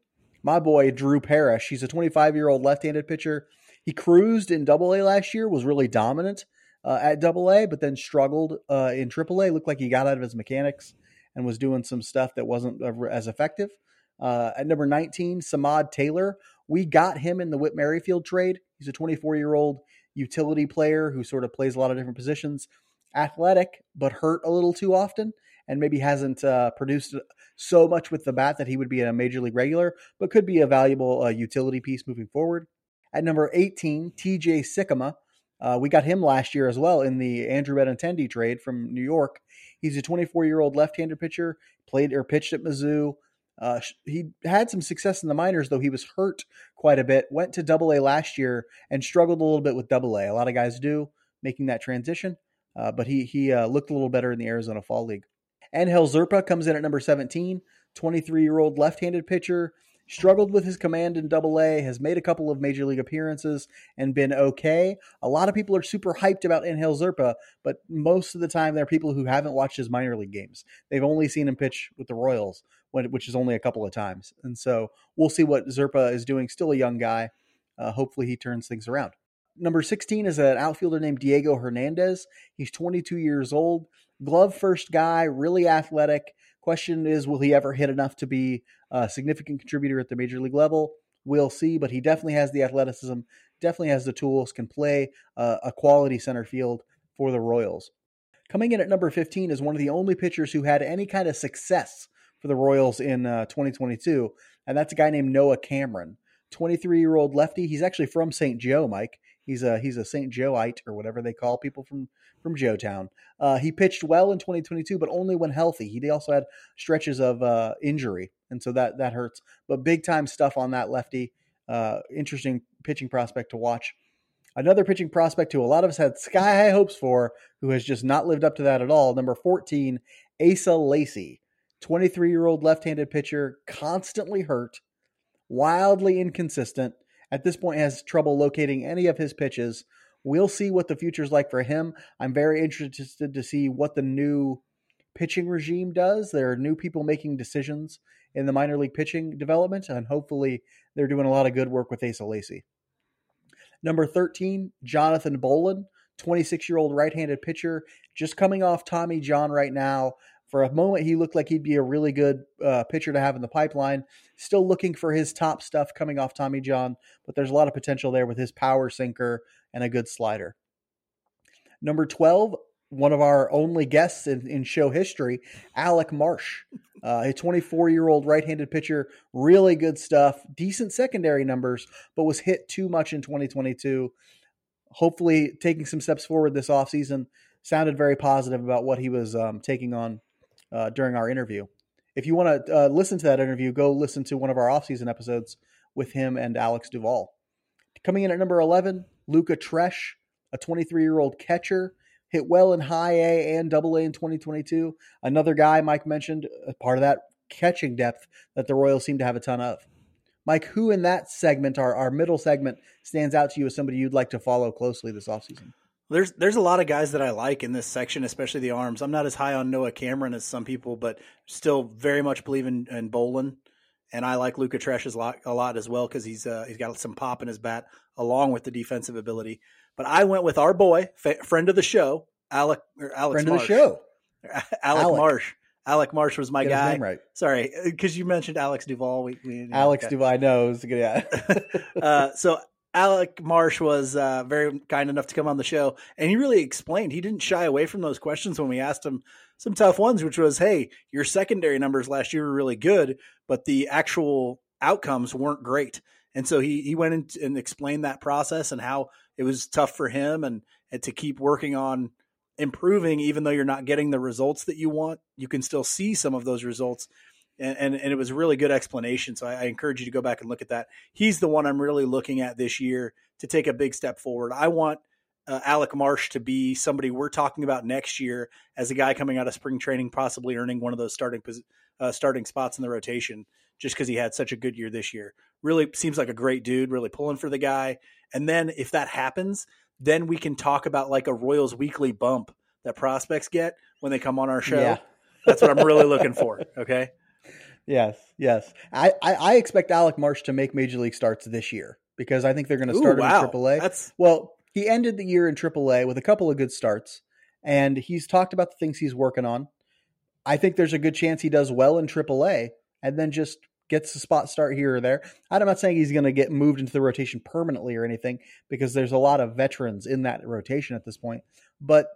A: my boy Drew Parrish. He's a 25 year old left handed pitcher. He cruised in Double A last year, was really dominant uh, at Double A, but then struggled uh, in Triple A. Looked like he got out of his mechanics and was doing some stuff that wasn't as effective. Uh, at number 19, Samad Taylor. We got him in the Whit Merrifield trade. He's a 24 year old utility player who sort of plays a lot of different positions. Athletic, but hurt a little too often, and maybe hasn't uh, produced so much with the bat that he would be in a major league regular, but could be a valuable uh, utility piece moving forward. At number 18, TJ Sikkema. Uh, we got him last year as well in the Andrew Benintendi trade from New York. He's a 24 year old left handed pitcher, played or pitched at Mizzou. Uh, he had some success in the minors, though he was hurt quite a bit. Went to Double A last year and struggled a little bit with Double A. A lot of guys do making that transition, uh, but he he uh, looked a little better in the Arizona Fall League. Angel Zerpa comes in at number 17, 23 year old left handed pitcher struggled with his command in double A, has made a couple of major league appearances and been okay. A lot of people are super hyped about Angel Zerpa, but most of the time there are people who haven't watched his minor league games. They've only seen him pitch with the Royals, which is only a couple of times. And so we'll see what Zerpa is doing. Still a young guy. Uh, hopefully he turns things around. Number 16 is an outfielder named Diego Hernandez. He's 22 years old, glove first guy, really athletic. Question is, will he ever hit enough to be a significant contributor at the major league level? We'll see, but he definitely has the athleticism, definitely has the tools, can play uh, a quality center field for the Royals. Coming in at number 15 is one of the only pitchers who had any kind of success for the Royals in uh, 2022, and that's a guy named Noah Cameron. 23 year old lefty. He's actually from St. Joe, Mike. He's a he's a St. Joeite or whatever they call people from from Joetown. Uh, he pitched well in 2022, but only when healthy. He also had stretches of uh, injury, and so that that hurts. But big time stuff on that lefty. Uh, interesting pitching prospect to watch. Another pitching prospect who a lot of us had sky high hopes for, who has just not lived up to that at all. Number 14, Asa Lacy, 23 year old left handed pitcher, constantly hurt, wildly inconsistent at this point has trouble locating any of his pitches. We'll see what the future is like for him. I'm very interested to see what the new pitching regime does. There are new people making decisions in the minor league pitching development, and hopefully they're doing a lot of good work with Asa Lacy. Number 13, Jonathan Bowlan, 26 year old right handed pitcher, just coming off Tommy John right now. For a moment, he looked like he'd be a really good uh, pitcher to have in the pipeline. Still looking for his top stuff coming off Tommy John, but there's a lot of potential there with his power sinker and a good slider. Number 12, one of our only guests in, in show history, Alec Marsh, uh, a 24 year old right handed pitcher. Really good stuff, decent secondary numbers, but was hit too much in 2022. Hopefully, taking some steps forward this offseason. Sounded very positive about what he was um, taking on uh, during our interview. If you want to uh, listen to that interview, go listen to one of our offseason episodes with him and Alex Duvall. Coming in at number 11, Luca Tresh, a 23 year old catcher, hit well in high A and double A in 2022. Another guy Mike mentioned, part of that catching depth that the Royals seem to have a ton of. Mike, who in that segment, our, our middle segment, stands out to you as somebody you'd like to follow closely this offseason?
B: There's there's a lot of guys that I like in this section, especially the arms. I'm not as high on Noah Cameron as some people, but still very much believe in, in Bowlan. And I like Luca Tresh a lot, a lot as well because he's uh, he's got some pop in his bat along with the defensive ability. But I went with our boy, f- friend of the show, Alec or Alex
A: friend
B: Marsh.
A: of the show,
B: Alec, Alec, Marsh. Alec Marsh was my
A: Get
B: guy.
A: right.
B: Sorry, because you mentioned Alex Duvall. We, we
A: Alex. Duvall, I know. It good, yeah.
B: uh, so Alec Marsh was uh, very kind enough to come on the show, and he really explained. He didn't shy away from those questions when we asked him some tough ones, which was, "Hey, your secondary numbers last year were really good, but the actual outcomes weren't great." And so he he went in and explained that process and how it was tough for him, and, and to keep working on improving, even though you're not getting the results that you want, you can still see some of those results and, and, and, it was a really good explanation. So I, I, encourage you to go back and look at that. He's the one I'm really looking at this year to take a big step forward. I want uh, Alec Marsh to be somebody we're talking about next year as a guy coming out of spring training, possibly earning one of those starting uh, starting spots in the rotation just because he had such a good year this year. Really seems like a great dude, really pulling for the guy. And then if that happens, then we can talk about like a Royals weekly bump that prospects get when they come on our show.
A: Yeah.
B: That's what I'm really looking for. Okay.
A: Yes, yes. I, I, I expect Alec Marsh to make major league starts this year because I think they're going to
B: Ooh,
A: start him
B: wow.
A: in AAA.
B: That's
A: Well, he ended the year in AAA with a couple of good starts, and he's talked about the things he's working on. I think there's a good chance he does well in AAA and then just gets a spot start here or there. I'm not saying he's going to get moved into the rotation permanently or anything because there's a lot of veterans in that rotation at this point. But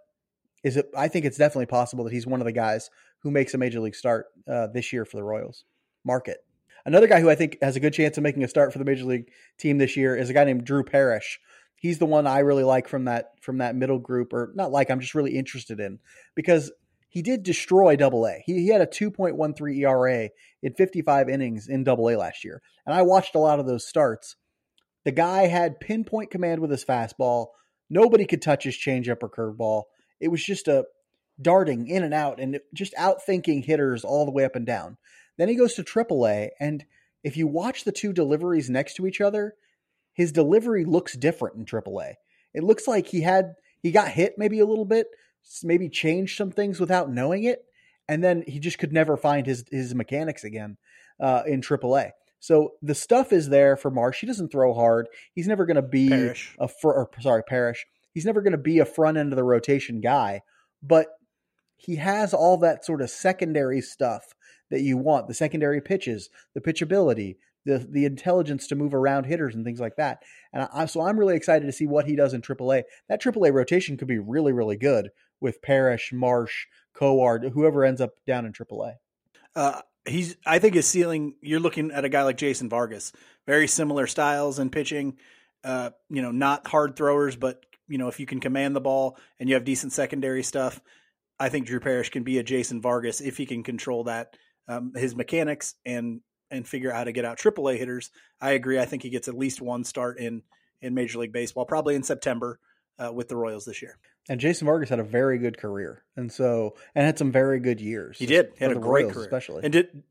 A: is it? I think it's definitely possible that he's one of the guys who makes a major league start uh, this year for the Royals. Market. Another guy who I think has a good chance of making a start for the major league team this year is a guy named Drew Parrish. He's the one I really like from that from that middle group, or not like I'm just really interested in because he did destroy Double A. He, he had a 2.13 ERA in 55 innings in Double A last year, and I watched a lot of those starts. The guy had pinpoint command with his fastball. Nobody could touch his changeup or curveball. It was just a darting in and out and just outthinking hitters all the way up and down. Then he goes to AAA, and if you watch the two deliveries next to each other, his delivery looks different in AAA. It looks like he had he got hit maybe a little bit, maybe changed some things without knowing it, and then he just could never find his his mechanics again uh, in AAA. So the stuff is there for Marsh. He doesn't throw hard. He's never going to be
B: Parrish.
A: a fr- or, sorry Parrish. He's never going to be a front end of the rotation guy, but he has all that sort of secondary stuff that you want the secondary pitches, the pitchability, the the intelligence to move around hitters and things like that. And I, so I'm really excited to see what he does in AAA. That AAA rotation could be really really good with Parrish, Marsh, Kowar, whoever ends up down in AAA.
B: Uh, he's. I think his ceiling. You're looking at a guy like Jason Vargas. Very similar styles in pitching. Uh, you know, not hard throwers, but you know, if you can command the ball and you have decent secondary stuff, I think Drew Parrish can be a Jason Vargas if he can control that um, his mechanics and and figure out how to get out AAA hitters. I agree. I think he gets at least one start in in Major League Baseball, probably in September uh, with the Royals this year.
A: And Jason Vargas had a very good career, and so and had some very good years.
B: He did. He had a great
A: Royals
B: career,
A: especially.
B: and did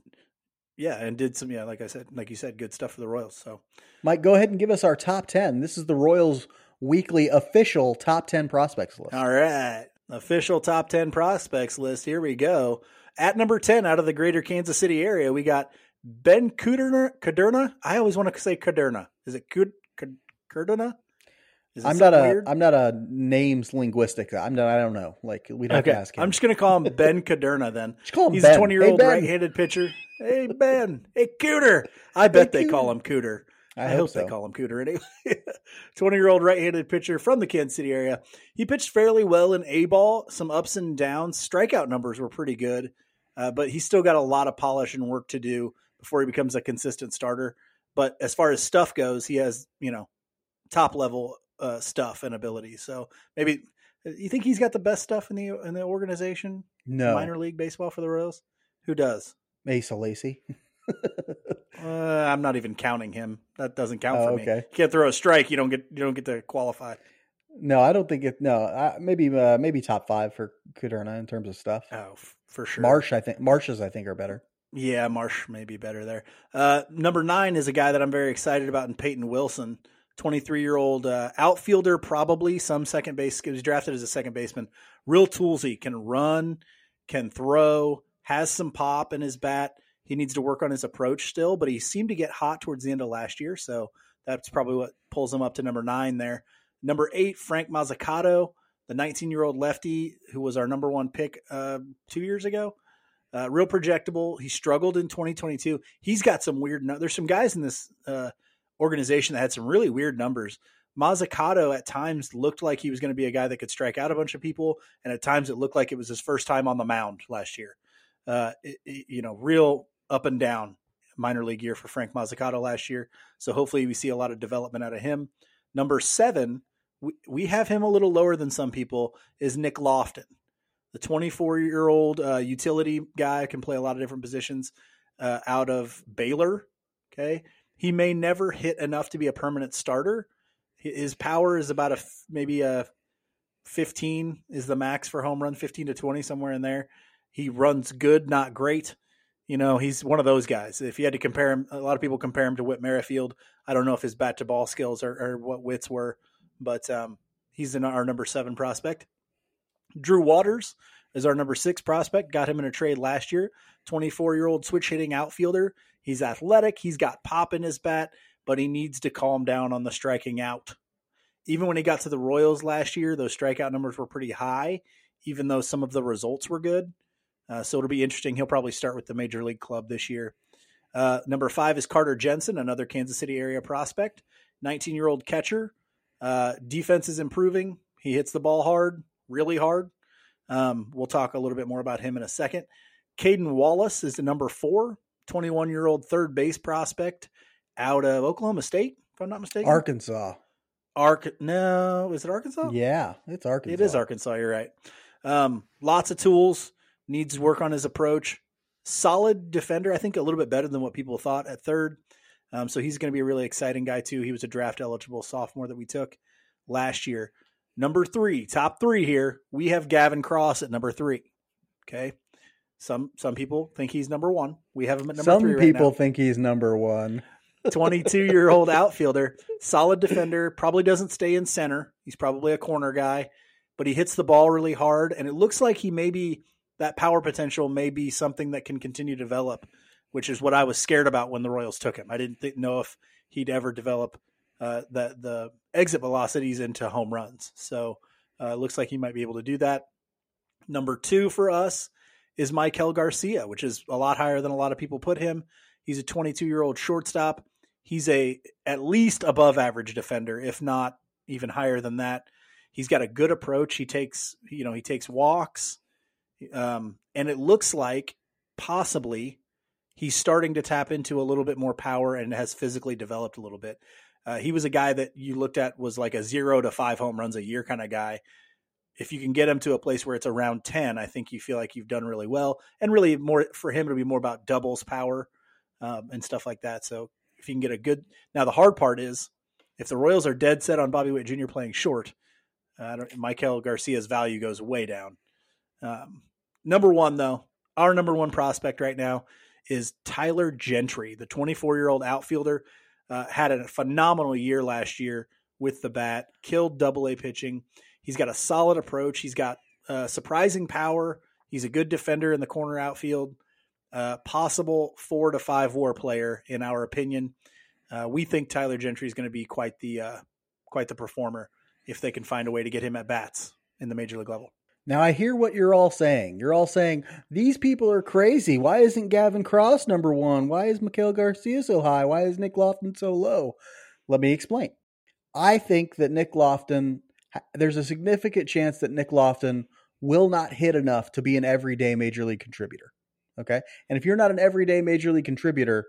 B: yeah, and did some yeah, like I said, like you said, good stuff for the Royals. So
A: Mike, go ahead and give us our top ten. This is the Royals' weekly official top ten prospects list.
B: All right. Official top 10 prospects list. Here we go. At number 10 out of the greater Kansas City area, we got Ben Kudrna. Kudrna? I always want to say Kudrna. Is it Kud, Kud, Kudrna? Is
A: I'm not a
B: weird?
A: am not a names linguistic. I'm not. I don't know. Like we'd have
B: okay.
A: to ask him.
B: I'm just going to call him Ben Kudrna then.
A: Just call him
B: He's
A: Ben.
B: a 20 year
A: Hey,
B: old
A: Ben.
B: right handed pitcher. Hey, Ben. Hey, Cooter. I bet they
A: Cooter.
B: call him Cooter.
A: I,
B: I,
A: hope,
B: hope
A: so.
B: they call him Cooter anyway. 20 year old right handed pitcher from the Kansas City area. He pitched fairly well in A ball, some ups and downs. Strikeout numbers were pretty good, uh, but he's still got a lot of polish and work to do before he becomes a consistent starter. But as far as stuff goes, he has, you know, top level uh, stuff and ability. So maybe you think he's got the best stuff in the in the organization,
A: no,
B: minor league baseball for the Royals? Who does?
A: Asa Lacy.
B: Uh, I'm not even counting him. That doesn't count
A: Oh,
B: for me. You can't throw a strike. You don't get. You don't get to qualify.
A: no, I don't think it. No, I, maybe uh, maybe top five for Kudrna in terms of stuff.
B: Oh, f- for sure.
A: Marsh, I think Marshes, I think are better.
B: Yeah, Marsh may be better there. Uh, number nine is a guy that I'm very excited about in Peyton Wilson, 23 year old uh, outfielder, probably some second base. He was drafted as a second baseman. Real toolsy, can run, can throw, has some pop in his bat. He needs to work on his approach still, but he seemed to get hot towards the end of last year, so that's probably what pulls him up to number nine there. Number eight, Frank Mozzicato, the 19 year old lefty who was our number one pick uh, two years ago. Uh, real projectable. He struggled in 2022. He's got some weird. No- There's some guys in this uh, organization that had some really weird numbers. Mozzicato at times looked like he was going to be a guy that could strike out a bunch of people, and at times it looked like it was his first time on the mound last year. Uh, it- it- you know, real up and down minor league year for Frank Mozzicato last year. So hopefully we see a lot of development out of him. Number seven, we, we have him a little lower than some people, is Nick Loftin the 24 year old uh, utility guy can play a lot of different positions uh, out of Baylor. Okay. He may never hit enough to be a permanent starter. His power is about a maybe a 15 is the max for home run, 15 to 20, somewhere in there. He runs good, not great. You know, he's one of those guys. If you had to compare him, a lot of people compare him to Whit Merrifield. I don't know if his bat to ball skills are, are what Whit's were, but um, he's in our number seven prospect. Drew Waters is our number six prospect. Got him in a trade last year. 24 year old switch hitting outfielder. He's athletic. He's got pop in his bat, but he needs to calm down on the striking out. Even when he got to the Royals last year, those strikeout numbers were pretty high, even though some of the results were good. Uh, so it'll be interesting. He'll probably start with the major league club this year. Uh, number five is Carter Jensen, another Kansas City area prospect, 19 year old catcher. Uh, defense is improving. He hits the ball hard, really hard. Um, we'll talk a little bit more about him in a second. Cayden Wallace is the number four, 21 year old third base prospect out of Oklahoma State, if I'm not mistaken.
A: Arkansas.
B: Ark no, is it Arkansas?
A: Yeah, it's Arkansas.
B: It is Arkansas. You're right. Um, lots of tools. Needs work on his approach. Solid defender. I think a little bit better than what people thought at third. Um, so he's going to be a really exciting guy too. He was a draft eligible sophomore that we took last year. Number three, top three here. We have Gavin Cross at number three. Okay. Some some people think he's number one. We have him at number
A: Some
B: three.
A: people
B: right
A: think he's number one.
B: 22 year old outfielder, solid defender, probably doesn't stay in center. He's probably a corner guy, but he hits the ball really hard. And it looks like he maybe that power potential may be something that can continue to develop, which is what I was scared about when the Royals took him. I didn't th- know if he'd ever develop uh, the, the exit velocities into home runs. So uh, it looks like he might be able to do that. Number two for us is Maikel Garcia, which is a lot higher than a lot of people put him. He's a 22 year old shortstop. He's a at least above average defender, if not even higher than that. He's got a good approach. He takes you know he takes walks, um, and it looks like possibly he's starting to tap into a little bit more power and has physically developed a little bit. Uh, he was a guy that you looked at was like a zero to five home runs a year kind of guy. If you can get him to a place where it's around 10, I think you feel like you've done really well. And really, more for him, it'll be more about doubles power um, and stuff like that. So if you can get a good. Now, the hard part is if the Royals are dead set on Bobby Witt Jr. playing short, uh, Maikel Garcia's value goes way down. Um, number one, though, our number one prospect right now is Tyler Gentry, the 24 year old outfielder. Uh, had a phenomenal year last year with the bat, killed double A pitching. He's got a solid approach. He's got uh, surprising power. He's a good defender in the corner outfield. Uh, possible four to five WAR player, in our opinion. Uh, we think Tyler Gentry is going to be quite the uh, quite the performer if they can find a way to get him at bats in the major league level.
A: Now I hear what you're all saying. You're all saying these people are crazy. Why isn't Gavin Cross number one? Why is Maikel Garcia so high? Why is Nick Loftin so low? Let me explain. I think that Nick Loftin, there's a significant chance that Nick Loftin will not hit enough to be an everyday major league contributor. Okay. And if you're not an everyday major league contributor,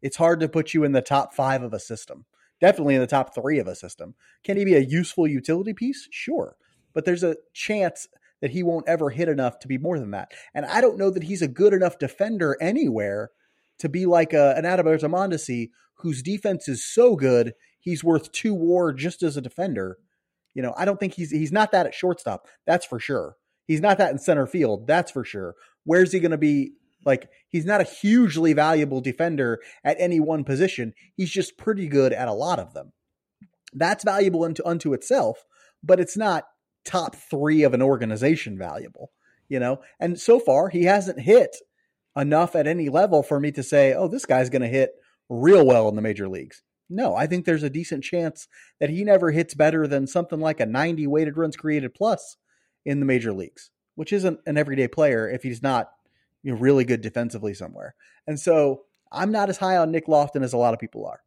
A: it's hard to put you in the top five of a system. Definitely in the top three of a system. Can he be a useful utility piece? Sure. But there's a chance that he won't ever hit enough to be more than that. And I don't know that he's a good enough defender anywhere to be like a, an Adalberto Mondesi whose defense is so good he's worth two WAR just as a defender. You know, I don't think he's he's not that at shortstop. That's for sure. He's not that in center field. That's for sure. Where's he going to be? Like he's not a hugely valuable defender at any one position. He's just pretty good at a lot of them. That's valuable unto unto itself, but it's not top three of an organization valuable, you know? And so far, he hasn't hit enough at any level for me to say, oh, this guy's going to hit real well in the major leagues. No, I think there's a decent chance that he never hits better than something like a 90 weighted runs created plus in the major leagues, which isn't an everyday player if he's not you know, really good defensively somewhere. And so I'm not as high on Nick Loftin as a lot of people are.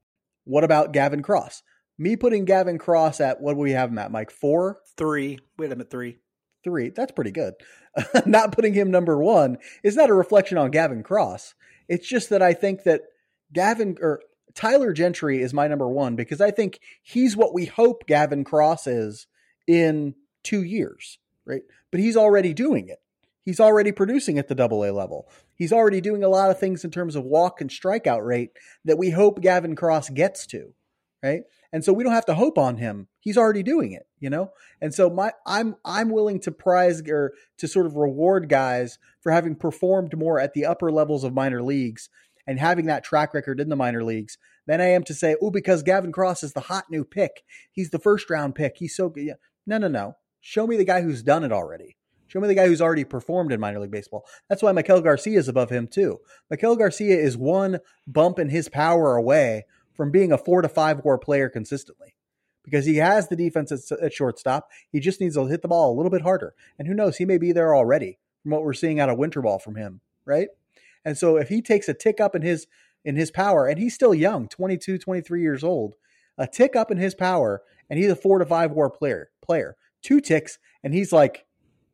A: What about Gavin Cross? Me putting Gavin Cross at what do we have him at, Mike? Four?
B: Three. Wait, I'm at three.
A: Three. That's pretty good. not putting him number one is not a reflection on Gavin Cross. It's just that I think that Gavin or Tyler Gentry is my number one because I think he's what we hope Gavin Cross is in two years, right? But he's already doing it. He's already producing at the double A level. He's already doing a lot of things in terms of walk and strikeout rate that we hope Gavin Cross gets to, right? And so we don't have to hope on him. He's already doing it, you know? And so my I'm I'm willing to prize or to sort of reward guys for having performed more at the upper levels of minor leagues and having that track record in the minor leagues than I am to say, oh, because Gavin Cross is the hot new pick. He's the first round pick. He's so good. No, no, no. Show me the guy who's done it already. Show me the guy who's already performed in minor league baseball. That's why Maikel Garcia is above him too. Maikel Garcia is one bump in his power away from being a four to five war player consistently because he has the defense at, at shortstop. He just needs to hit the ball a little bit harder. And who knows, he may be there already from what we're seeing out of winter ball from him, right? And so if he takes a tick up in his in his power and he's still young, 22, 23 years old, a tick up in his power and he's a 4 to 5 war player, player. Two ticks and he's like,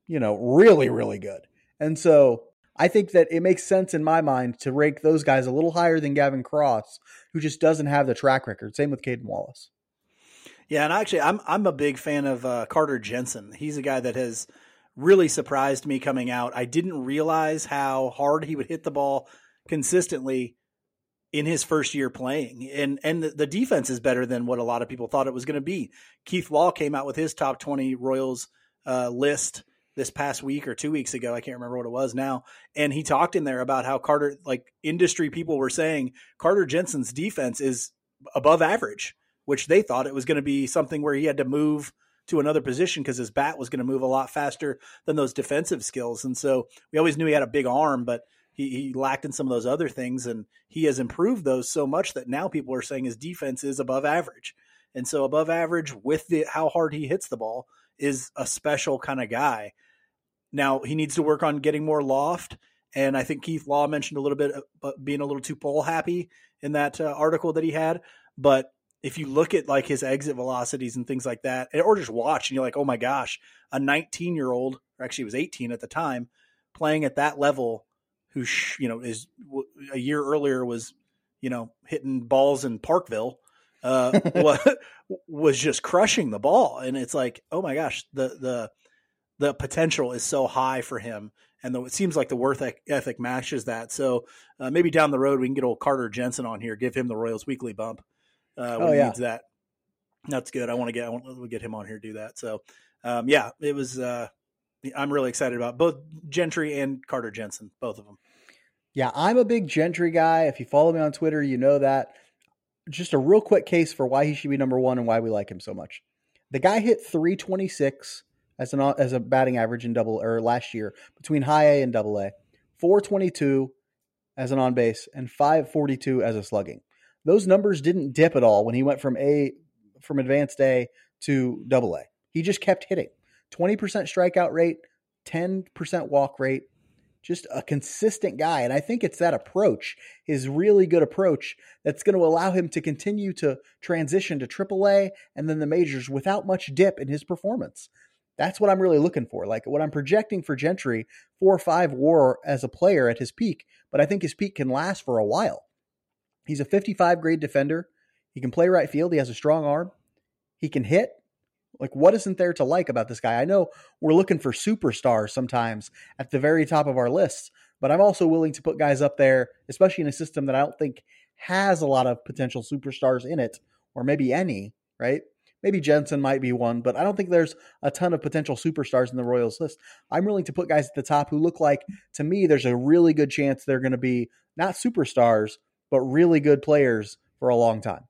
A: you know, really really good. And so I think that it makes sense in my mind to rank those guys a little higher than Gavin Cross, who just doesn't have the track record. Same with Cayden Wallace.
B: Yeah, and actually, I'm I'm a big fan of uh, Carter Jensen. He's a guy that has really surprised me coming out. I didn't realize how hard he would hit the ball consistently in his first year playing. And and the, the defense is better than what a lot of people thought it was going to be. Keith Law came out with his top 20 Royals uh, list this past week or two weeks ago. I can't remember what it was now. And he talked in there about how Carter, like industry people were saying, Carter Jensen's defense is above average, which they thought it was going to be something where he had to move – to another position because his bat was going to move a lot faster than those defensive skills. And so we always knew he had a big arm, but he, he lacked in some of those other things. And he has improved those so much that now people are saying his defense is above average. And so above average with the how hard he hits the ball is a special kind of guy. Now he needs to work on getting more loft. And I think Keith Law mentioned a little bit about being a little too pole happy in that uh, article that he had. But if you look at like his exit velocities and things like that, or just watch and you're like, oh my gosh, a 19 year old, or actually was 18 at the time, playing at that level, who you know is a year earlier was you know hitting balls in Parkville, uh, was just crushing the ball, and it's like, oh my gosh, the the the potential is so high for him. And though it seems like the worth ethic matches that, so uh, maybe down the road we can get old Carter Jensen on here, give him the Royals Weekly bump uh, when oh, he yeah. needs that. That's good. I want to get I want to get him on here do that. So um, yeah, it was. Uh, I'm really excited about both Gentry and Carter Jensen, both of them.
A: Yeah, I'm a big Gentry guy. If you follow me on Twitter, you know that. Just a real quick case for why he should be number one and why we like him so much. The guy hit 326 as an as a batting average in double or last year between high A and double A, 422 as an on base and 542 as a slugging those numbers didn't dip at all when he went from A from advanced A to double A. He just kept hitting. 20% strikeout rate, 10% walk rate, just a consistent guy. And I think it's that approach, his really good approach, that's going to allow him to continue to transition to AAA and then the majors without much dip in his performance. That's what I'm really looking for. Like what I'm projecting for Gentry, four or five war as a player at his peak, but I think his peak can last for a while. He's a 55 grade defender. He can play right field. He has a strong arm. He can hit. Like, what isn't there to like about this guy? I know we're looking for superstars sometimes at the very top of our lists, but I'm also willing to put guys up there, especially in a system that I don't think has a lot of potential superstars in it, or maybe any, right? Maybe Jensen might be one, but I don't think there's a ton of potential superstars in the Royals list. I'm willing to put guys at the top who look like, to me, there's a really good chance they're going to be not superstars, but really good players for a long time.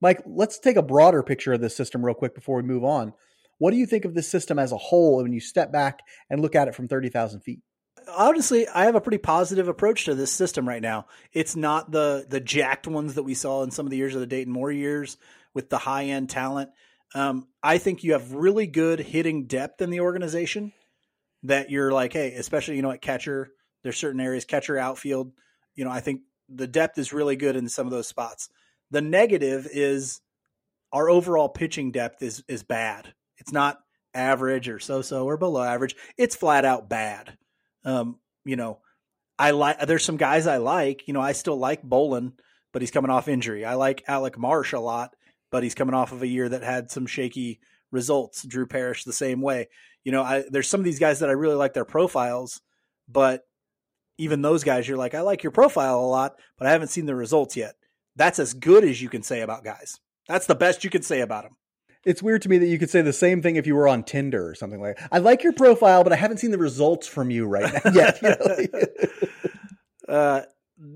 A: Mike, let's take a broader picture of this system real quick before we move on. What do you think of this system as a whole when you step back and look at it from 30,000 feet?
B: Honestly, I have a pretty positive approach to this system right now. It's not the the jacked ones that we saw in some of the years of the Dayton Moore years with the high end talent. Um, I think you have really good hitting depth in the organization that you're like, hey, especially, you know, at catcher, there's certain areas, catcher outfield. You know, I think the depth is really good in some of those spots. The negative is our overall pitching depth is is bad. It's not average or so so or below average. It's flat out bad. Um, you know, I like there's some guys I like. You know, I still like Bowlan, but he's coming off injury. I like Alec Marsh a lot, but he's coming off of a year that had some shaky results. Drew Parrish the same way. You know, I, there's some of these guys that I really like their profiles, but even those guys, you're like, I like your profile a lot, but I haven't seen the results yet. That's as good as you can say about guys. That's the best you can say about them.
A: It's weird to me that you could say the same thing if you were on Tinder or something like. That. I like your profile, but I haven't seen the results from you right now yet. You
B: know? uh,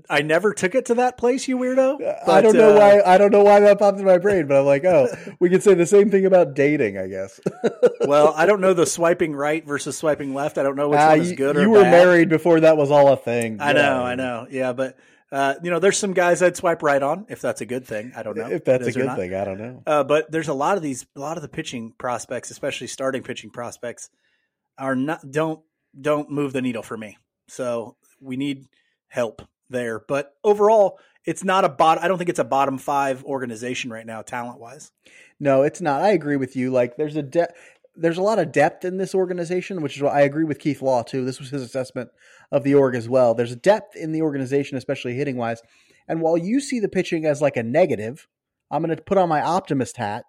B: I never took it to that place, you weirdo.
A: But, I don't know uh, why. I don't know why that popped in my brain, but I'm like, oh, we could say the same thing about dating, I guess.
B: well, I don't know the swiping right versus swiping left. I don't know which uh, one is good
A: you,
B: or
A: you were
B: bad.
A: married before that was all a thing.
B: I yeah. know, I know. Yeah, but uh, you know, there's some guys I'd swipe right on if that's a good thing. I don't know
A: if that's a good thing. I don't know.
B: Uh, but there's a lot of these, a lot of the pitching prospects, especially starting pitching prospects, are not don't don't move the needle for me. So we need help there. But overall, it's not a bot. I don't think it's a bottom five organization right now, talent wise.
A: No, it's not. I agree with you. Like there's a de- there's a lot of depth in this organization, which is what I agree with Keith Law too. This was his assessment of the org as well. There's depth in the organization, especially hitting wise. And while you see the pitching as like a negative, I'm going to put on my optimist hat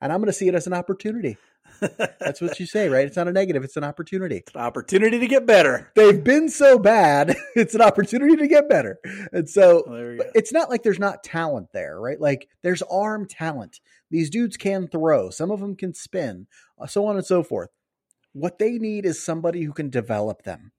A: and I'm going to see it as an opportunity. That's what you say, right? It's not a negative, it's an opportunity.
B: It's an opportunity to get better.
A: They've been so bad, it's an opportunity to get better. And so well, it's not like there's not talent there, right? Like there's arm talent. These dudes can throw, some of them can spin, uh, so on and so forth. What they need is somebody who can develop them.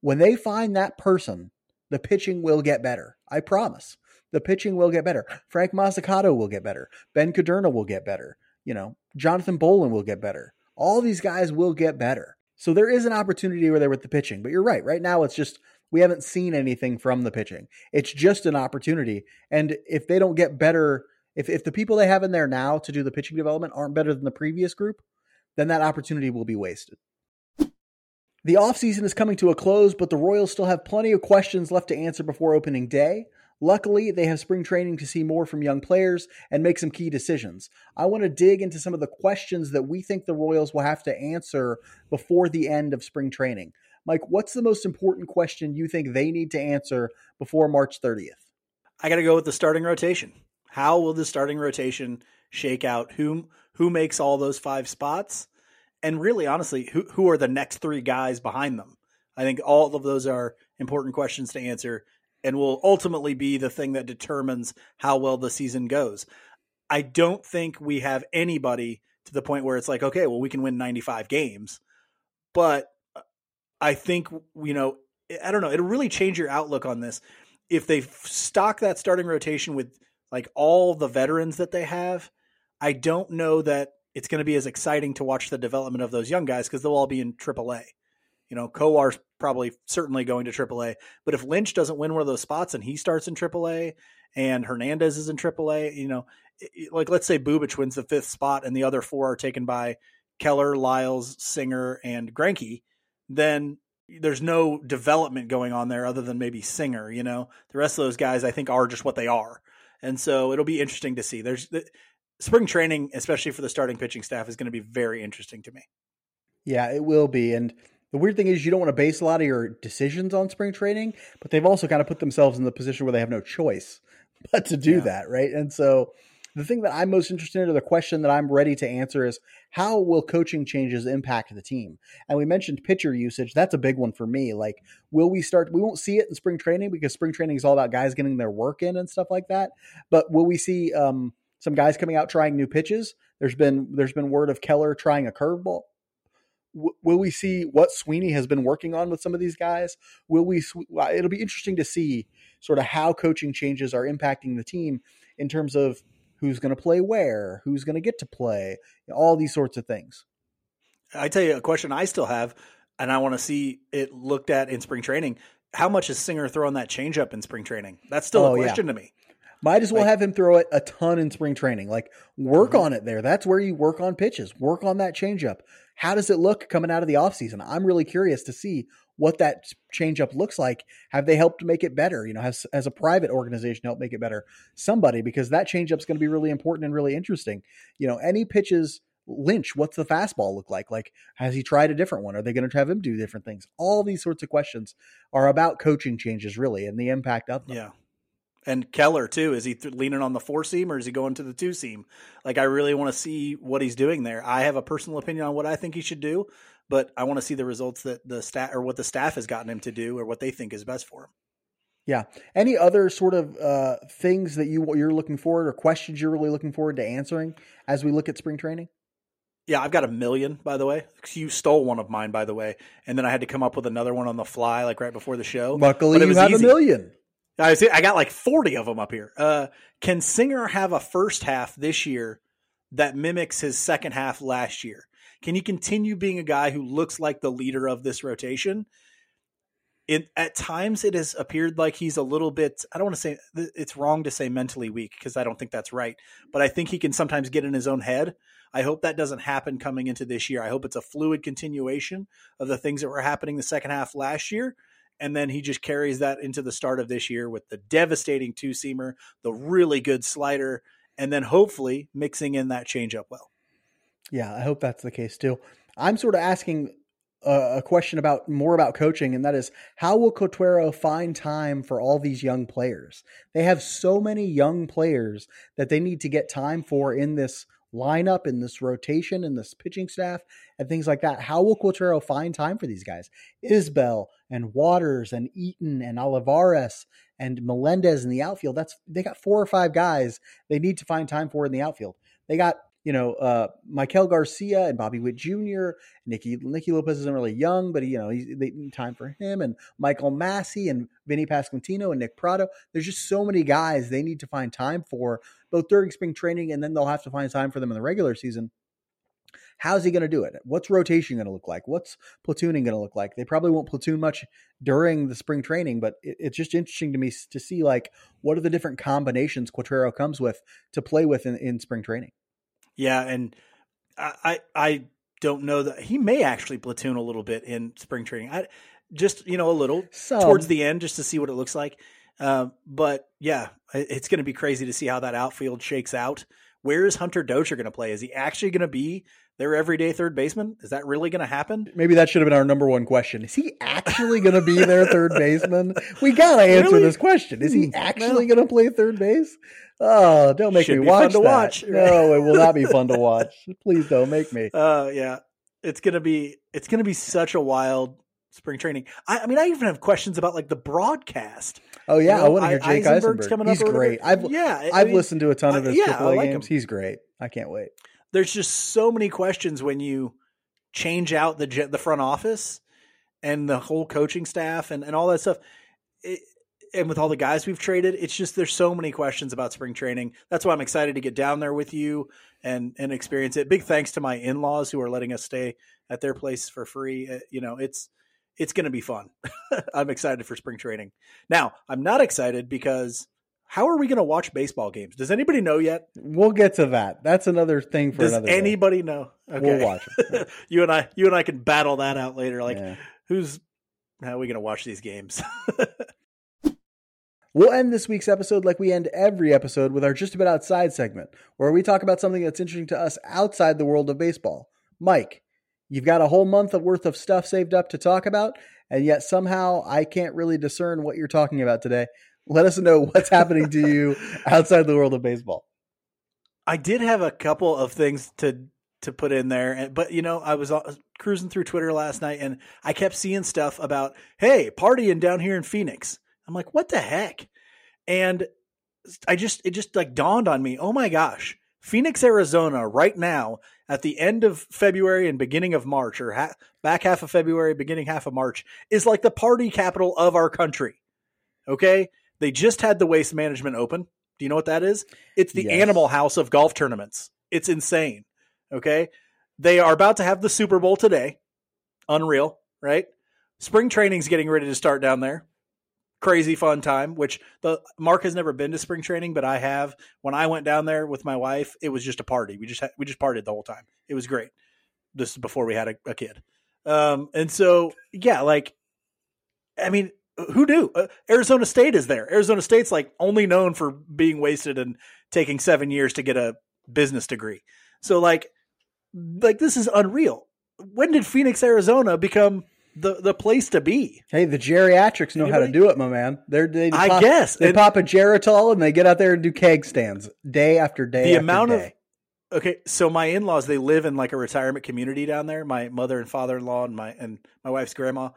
A: When they find that person, the pitching will get better. I promise. The pitching will get better. Frank Mozzicato will get better. Ben Kudrna will get better. You know, Jonathan Bowlan will get better. All these guys will get better. So there is an opportunity where they're with the pitching. But you're right. Right now, it's just we haven't seen anything from the pitching. It's just an opportunity. And if they don't get better, if, if the people they have in there now to do the pitching development aren't better than the previous group, then that opportunity will be wasted. The offseason is coming to a close, but the Royals still have plenty of questions left to answer before opening day. Luckily, they have spring training to see more from young players and make some key decisions. I want to dig into some of the questions that we think the Royals will have to answer before the end of spring training. Mike, what's the most important question you think they need to answer before March 30th?
B: I got to go with the starting rotation. How will the starting rotation shake out? Who who makes all those five spots? And really honestly, who who are the next 3 guys behind them? I think all of those are important questions to answer and will ultimately be the thing that determines how well the season goes. I don't think we have anybody to the point where it's like, okay, well, we can win 95 games. But uh, I think, you know, I don't know, it'll really change your outlook on this. If they stock that starting rotation with like all the veterans that they have, I don't know that it's going to be as exciting to watch the development of those young guys because they'll all be in AAA. You know, Kowar's probably certainly going to AAA. But if Lynch doesn't win one of those spots and he starts in AAA and Hernandez is in AAA, you know, like let's say Bubic wins the fifth spot and the other four are taken by Keller, Lyles, Singer, and Greinke, then there's no development going on there other than maybe Singer. You know, the rest of those guys I think are just what they are, and so it'll be interesting to see. There's the, spring training, especially for the starting pitching staff, is going to be very interesting to me.
A: Yeah, it will be, and the weird thing is you don't want to base a lot of your decisions on spring training, but they've also kind of put themselves in the position where they have no choice but to do yeah. that, right? And so the thing that I'm most interested in, or the question that I'm ready to answer, is how will coaching changes impact the team? And we mentioned pitcher usage. That's a big one for me. Like, will we start? We won't see it in spring training because spring training is all about guys getting their work in and stuff like that. But will we see um, some guys coming out trying new pitches? There's been there's been word of Keller trying a curveball will we see what Sweeney has been working on with some of these guys? Will we? Uh, it'll be interesting to see sort of how coaching changes are impacting the team in terms of who's going to play where, who's going to get to play, all these sorts of things.
B: I tell you a question I still have, and I want to see it looked at in spring training. How much is Singer throwing that changeup in spring training? That's still oh, a question yeah. to me.
A: Might as well like, have him throw it a ton in spring training. Like work mm-hmm. on it there. That's where you work on pitches. Work on that changeup. How does it look coming out of the offseason? I'm really curious to see what that changeup looks like. Have they helped make it better? You know, has as a private organization help make it better? Somebody, because that changeup's going to be really important and really interesting. You know, any pitches Lynch, what's the fastball look like? Like, has he tried a different one? Are they going to have him do different things? All these sorts of questions are about coaching changes, really, and the impact of them.
B: Yeah and Keller too. Is he th- leaning on the four seam or is he going to the two seam? Like I really want to see what he's doing there. I have a personal opinion on what I think he should do, but I want to see the results that the staff or what the staff has gotten him to do or what they think is best for him.
A: Yeah. Any other sort of uh, things that you you're looking forward or questions you're really looking forward to answering as we look at spring training?
B: Yeah, I've got a million, by the way. You stole one of mine, by the way, and then I had to come up with another one on the fly, like right before the show.
A: Luckily, you have easy. a million.
B: I see. I got like forty of them up here. Uh, can Singer have a first half this year that mimics his second half last year? Can he continue being a guy who looks like the leader of this rotation? It, at times it has appeared like he's a little bit i don't want to say it's wrong to say mentally weak because i don't think that's right but i think he can sometimes get in his own head I hope that doesn't happen coming into this year. I hope it's a fluid continuation of the things that were happening the second half last year. And then he just carries that into the start of this year with the devastating two seamer, the really good slider, and then hopefully mixing in that changeup well.
A: Yeah, I hope that's the case too. I'm sort of asking a, question about more about coaching, and that is how will Quatraro find time for all these young players? They have so many young players that they need to get time for in this lineup in this rotation in this pitching staff and things like that. How will Quatraro find time for these guys? Isbel and Waters and Eaton and Olivares and Melendez in the outfield. That's they got four or five guys they need to find time for in the outfield. They got you know, uh, Maikel Garcia and Bobby Witt Jr. Nicky Nicky Lopez isn't really young, but he, you know, he's they time for him and Michael Massey and Vinny Pasquantino and Nick Pratto. There's just so many guys they need to find time for both during spring training and then they'll have to find time for them in the regular season. How's he going to do it? What's rotation going to look like? What's platooning going to look like? They probably won't platoon much during the spring training, but it, it's just interesting to me to see like what are the different combinations Quatraro comes with to play with in, in spring training.
B: Yeah, and I I don't know that he may actually platoon a little bit in spring training. I just you know a little towards the end just to see what it looks like. Uh, but yeah, it's going to be crazy to see how that outfield shakes out. Where is Hunter Dozier going to play? Is he actually going to be their everyday third baseman? Is that really going to happen?
A: Maybe that should have been our number one question. Is he actually going to be their third baseman? We got to answer really? this question. Is he actually going to play third base? Oh, don't make Should me watch to that. Watch, right? No, it will not be fun to watch. Please don't make me.
B: Uh, yeah, it's gonna be it's gonna be such a wild spring training. I, I mean, I even have questions about like the broadcast.
A: Oh yeah, you know, I want to hear Jake Eisenberg. Coming He's great. I've yeah, I've mean, listened to a ton of his yeah, AAA like games. Him. He's great. I can't wait.
B: There's just so many questions when you change out the the front office and the whole coaching staff and, and all that stuff. It, and with all the guys we've traded, it's just there's so many questions about spring training. That's why I'm excited to get down there with you and and experience it. Big thanks to my in-laws who are letting us stay at their place for free. Uh, you know, it's it's going to be fun. I'm excited for spring training. Now, I'm not excited because how are we going to watch baseball games? Does anybody know yet?
A: We'll get to that. That's another thing for
B: Does
A: another.
B: Does anybody day. know?
A: Okay. We'll watch it.
B: you and I, you and I can battle that out later. Like, yeah. who's how are we going to watch these games?
A: We'll end this week's episode like we end every episode with our Just About Outside segment, where we talk about something that's interesting to us outside the world of baseball. Mike, you've got a whole month of worth of stuff saved up to talk about, and yet somehow I can't really discern what you're talking about today. Let us know what's happening to you outside the world of baseball.
B: I did have a couple of things to to put in there, but you know, I was cruising through Twitter last night and I kept seeing stuff about, "Hey, partying down here in Phoenix." I'm like, what the heck? And I just, it just like dawned on me, oh my gosh, Phoenix, Arizona, right now at the end of February and beginning of March, or ha- back half of February, beginning half of March, is like the party capital of our country. Okay. They just had the Waste Management Open. Do you know what that is? It's the yes. animal house of golf tournaments. It's insane. Okay. They are about to have the Super Bowl today. Unreal, right? Spring training's getting ready to start down there crazy fun time which the mark has never been to spring training but i have when i went down there with my wife it was just a party we just had, we just partied the whole time it was great this is before we had a, a kid um, and so yeah like i mean who knew uh, arizona state is there arizona state's like only known for being wasted and taking seven years to get a business degree so like like this is unreal when did phoenix arizona become the the place to be.
A: Hey, the geriatrics know Anybody? how to do it, my man. They're they
B: I
A: pop,
B: guess
A: they and pop a Geritol and they get out there and do keg stands day after day. The after amount day.
B: of okay, so my in laws they live in like a retirement community down there. My mother and father in law and my and my wife's grandma,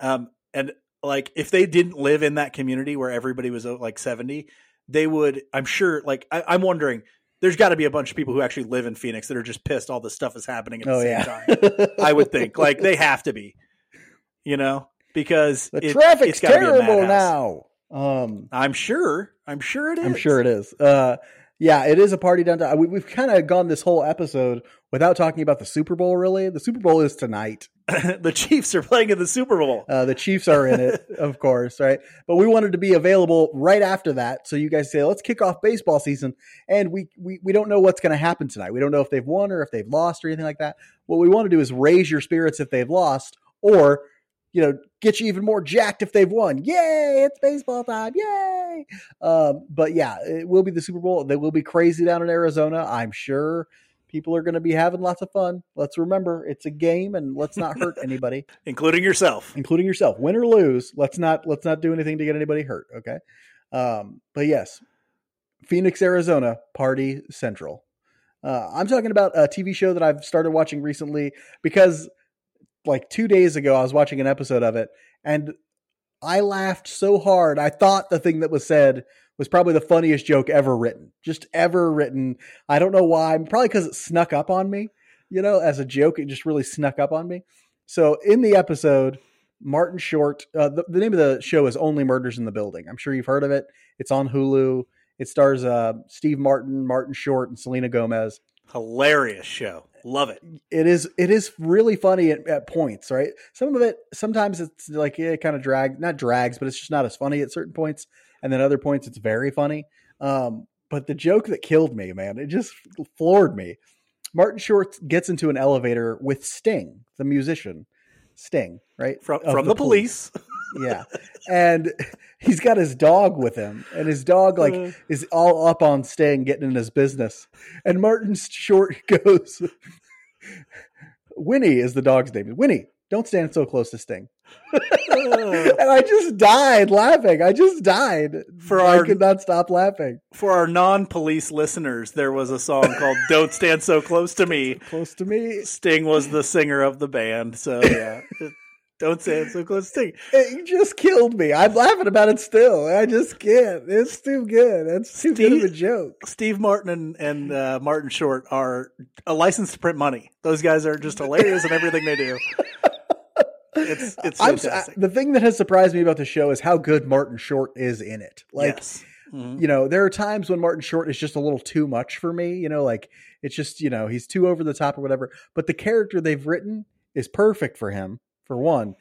B: um, and like if they didn't live in that community where everybody was uh, like 70, they would I'm sure like I, I'm wondering there's got to be a bunch of people who actually live in Phoenix that are just pissed all this stuff is happening at the
A: Oh
B: same
A: yeah.
B: time. I would think like they have to be, you know, because
A: the
B: it-
A: traffic's
B: it's be a
A: terrible now. Um,
B: I'm sure. I'm sure it is.
A: I'm sure it is. Uh, yeah, it is a party downtown. We, we've kind of gone this whole episode without talking about the Super Bowl. Really, the Super Bowl is tonight.
B: the Chiefs are playing in the Super Bowl.
A: Uh, the Chiefs are in it, of course, right? But we wanted to be available right after that, so you guys say, "Let's kick off baseball season." And we we, we don't know what's going to happen tonight. We don't know if they've won or if they've lost or anything like that. What we want to do is raise your spirits if they've lost, or you know, get you even more jacked if they've won. Yay! It's baseball time! Yay! Um, but yeah, it will be the Super Bowl. They will be crazy down in Arizona. I'm sure people are going to be having lots of fun. Let's remember it's a game, and let's not hurt anybody
B: including yourself.
A: including yourself win or lose let's not let's not do anything to get anybody hurt okay um but yes phoenix arizona party central uh, i'm talking about a tv show that i've started watching recently because like two days ago i was watching an episode of it and i laughed so hard i thought the thing that was said was probably the funniest joke ever written just ever written i don't know why probably because it snuck up on me you know as a joke it just really snuck up on me so in the episode, Martin Short, uh, the, the name of the show is Only Murders in the Building. I'm sure you've heard of it. It's on Hulu. It stars uh, Steve Martin, Martin Short, and Selena Gomez.
B: Hilarious show. Love it.
A: It is it is really funny at, at points, right? Some of it sometimes it's like it kind of drag, not drags, but it's just not as funny at certain points, and then other points it's very funny. Um, but the joke that killed me, man, it just floored me. Martin Short gets into an elevator with Sting, the musician, Sting, right?
B: From
A: Of
B: from the, police.
A: Yeah. And he's got his dog with him and his dog like
B: Uh.
A: is all up on sting getting in his business. And martin short goes winnie is the dog's name. Winnie don't stand so close to sting. And i just died laughing. I just died.
B: For
A: i
B: our-
A: could not stop laughing.
B: For our non-police listeners, there was a song called "Don't Stand So Close to Me."
A: close to me.
B: Sting was the singer of the band, so yeah. Don't stand so close to Sting.
A: it just killed me i'm laughing about it still i just can't it's too good it's too good of a joke
B: Steve Martin and, and uh, Martin Short are a license to print money. Those guys are just hilarious in everything they do. It's it's
A: I'm,
B: fantastic.
A: the thing that has surprised me about the show is how good Martin Short is in it. Like,
B: yes. Mhm.
A: you know, there are times when Martin Short is just a little too much for me. You know, like it's just you know he's too over the top or whatever. But the character they've written is perfect for him. For one,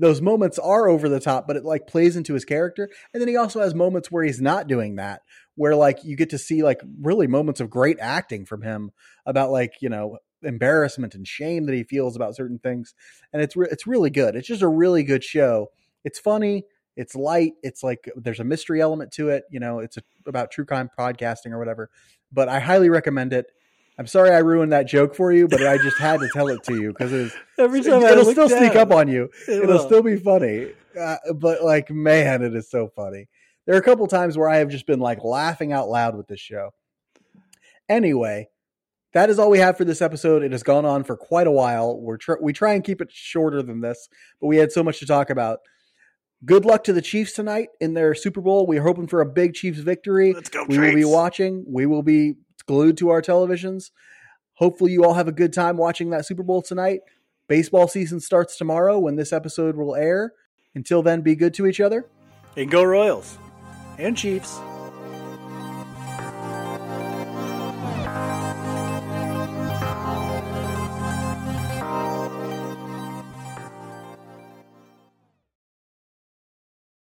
A: those moments are over the top, but it like plays into his character. And then he also has moments where he's not doing that, where like you get to see like really moments of great acting from him about like you know embarrassment and shame that he feels about certain things. And it's re- it's really good. It's just a really good show. It's funny. It's light. It's like there's a mystery element to it. You know it's a, about true crime podcasting or whatever. But i highly recommend it i'm sorry i ruined that joke for you but i just had to tell it to you because it
B: Every time
A: it'll
B: look
A: still sneak
B: down,
A: up on you.
B: it
A: it'll
B: will.
A: still be funny uh, but like man it is so funny. There are a couple times where i have just been like laughing out loud with this show. Anyway that is all we have for this episode. It has gone on for quite a while. We're tr- we try and keep it shorter than this but we had so much to talk about. Good luck to the chiefs tonight in their super bowl. We're hoping for a big chiefs victory.
B: Let's go,
A: we will be watching. We will be glued to our televisions. Hopefully you all have a good time watching that super bowl tonight. Baseball season starts tomorrow when this episode will air. Until then be good to each other.
B: And go Royals. And Chiefs.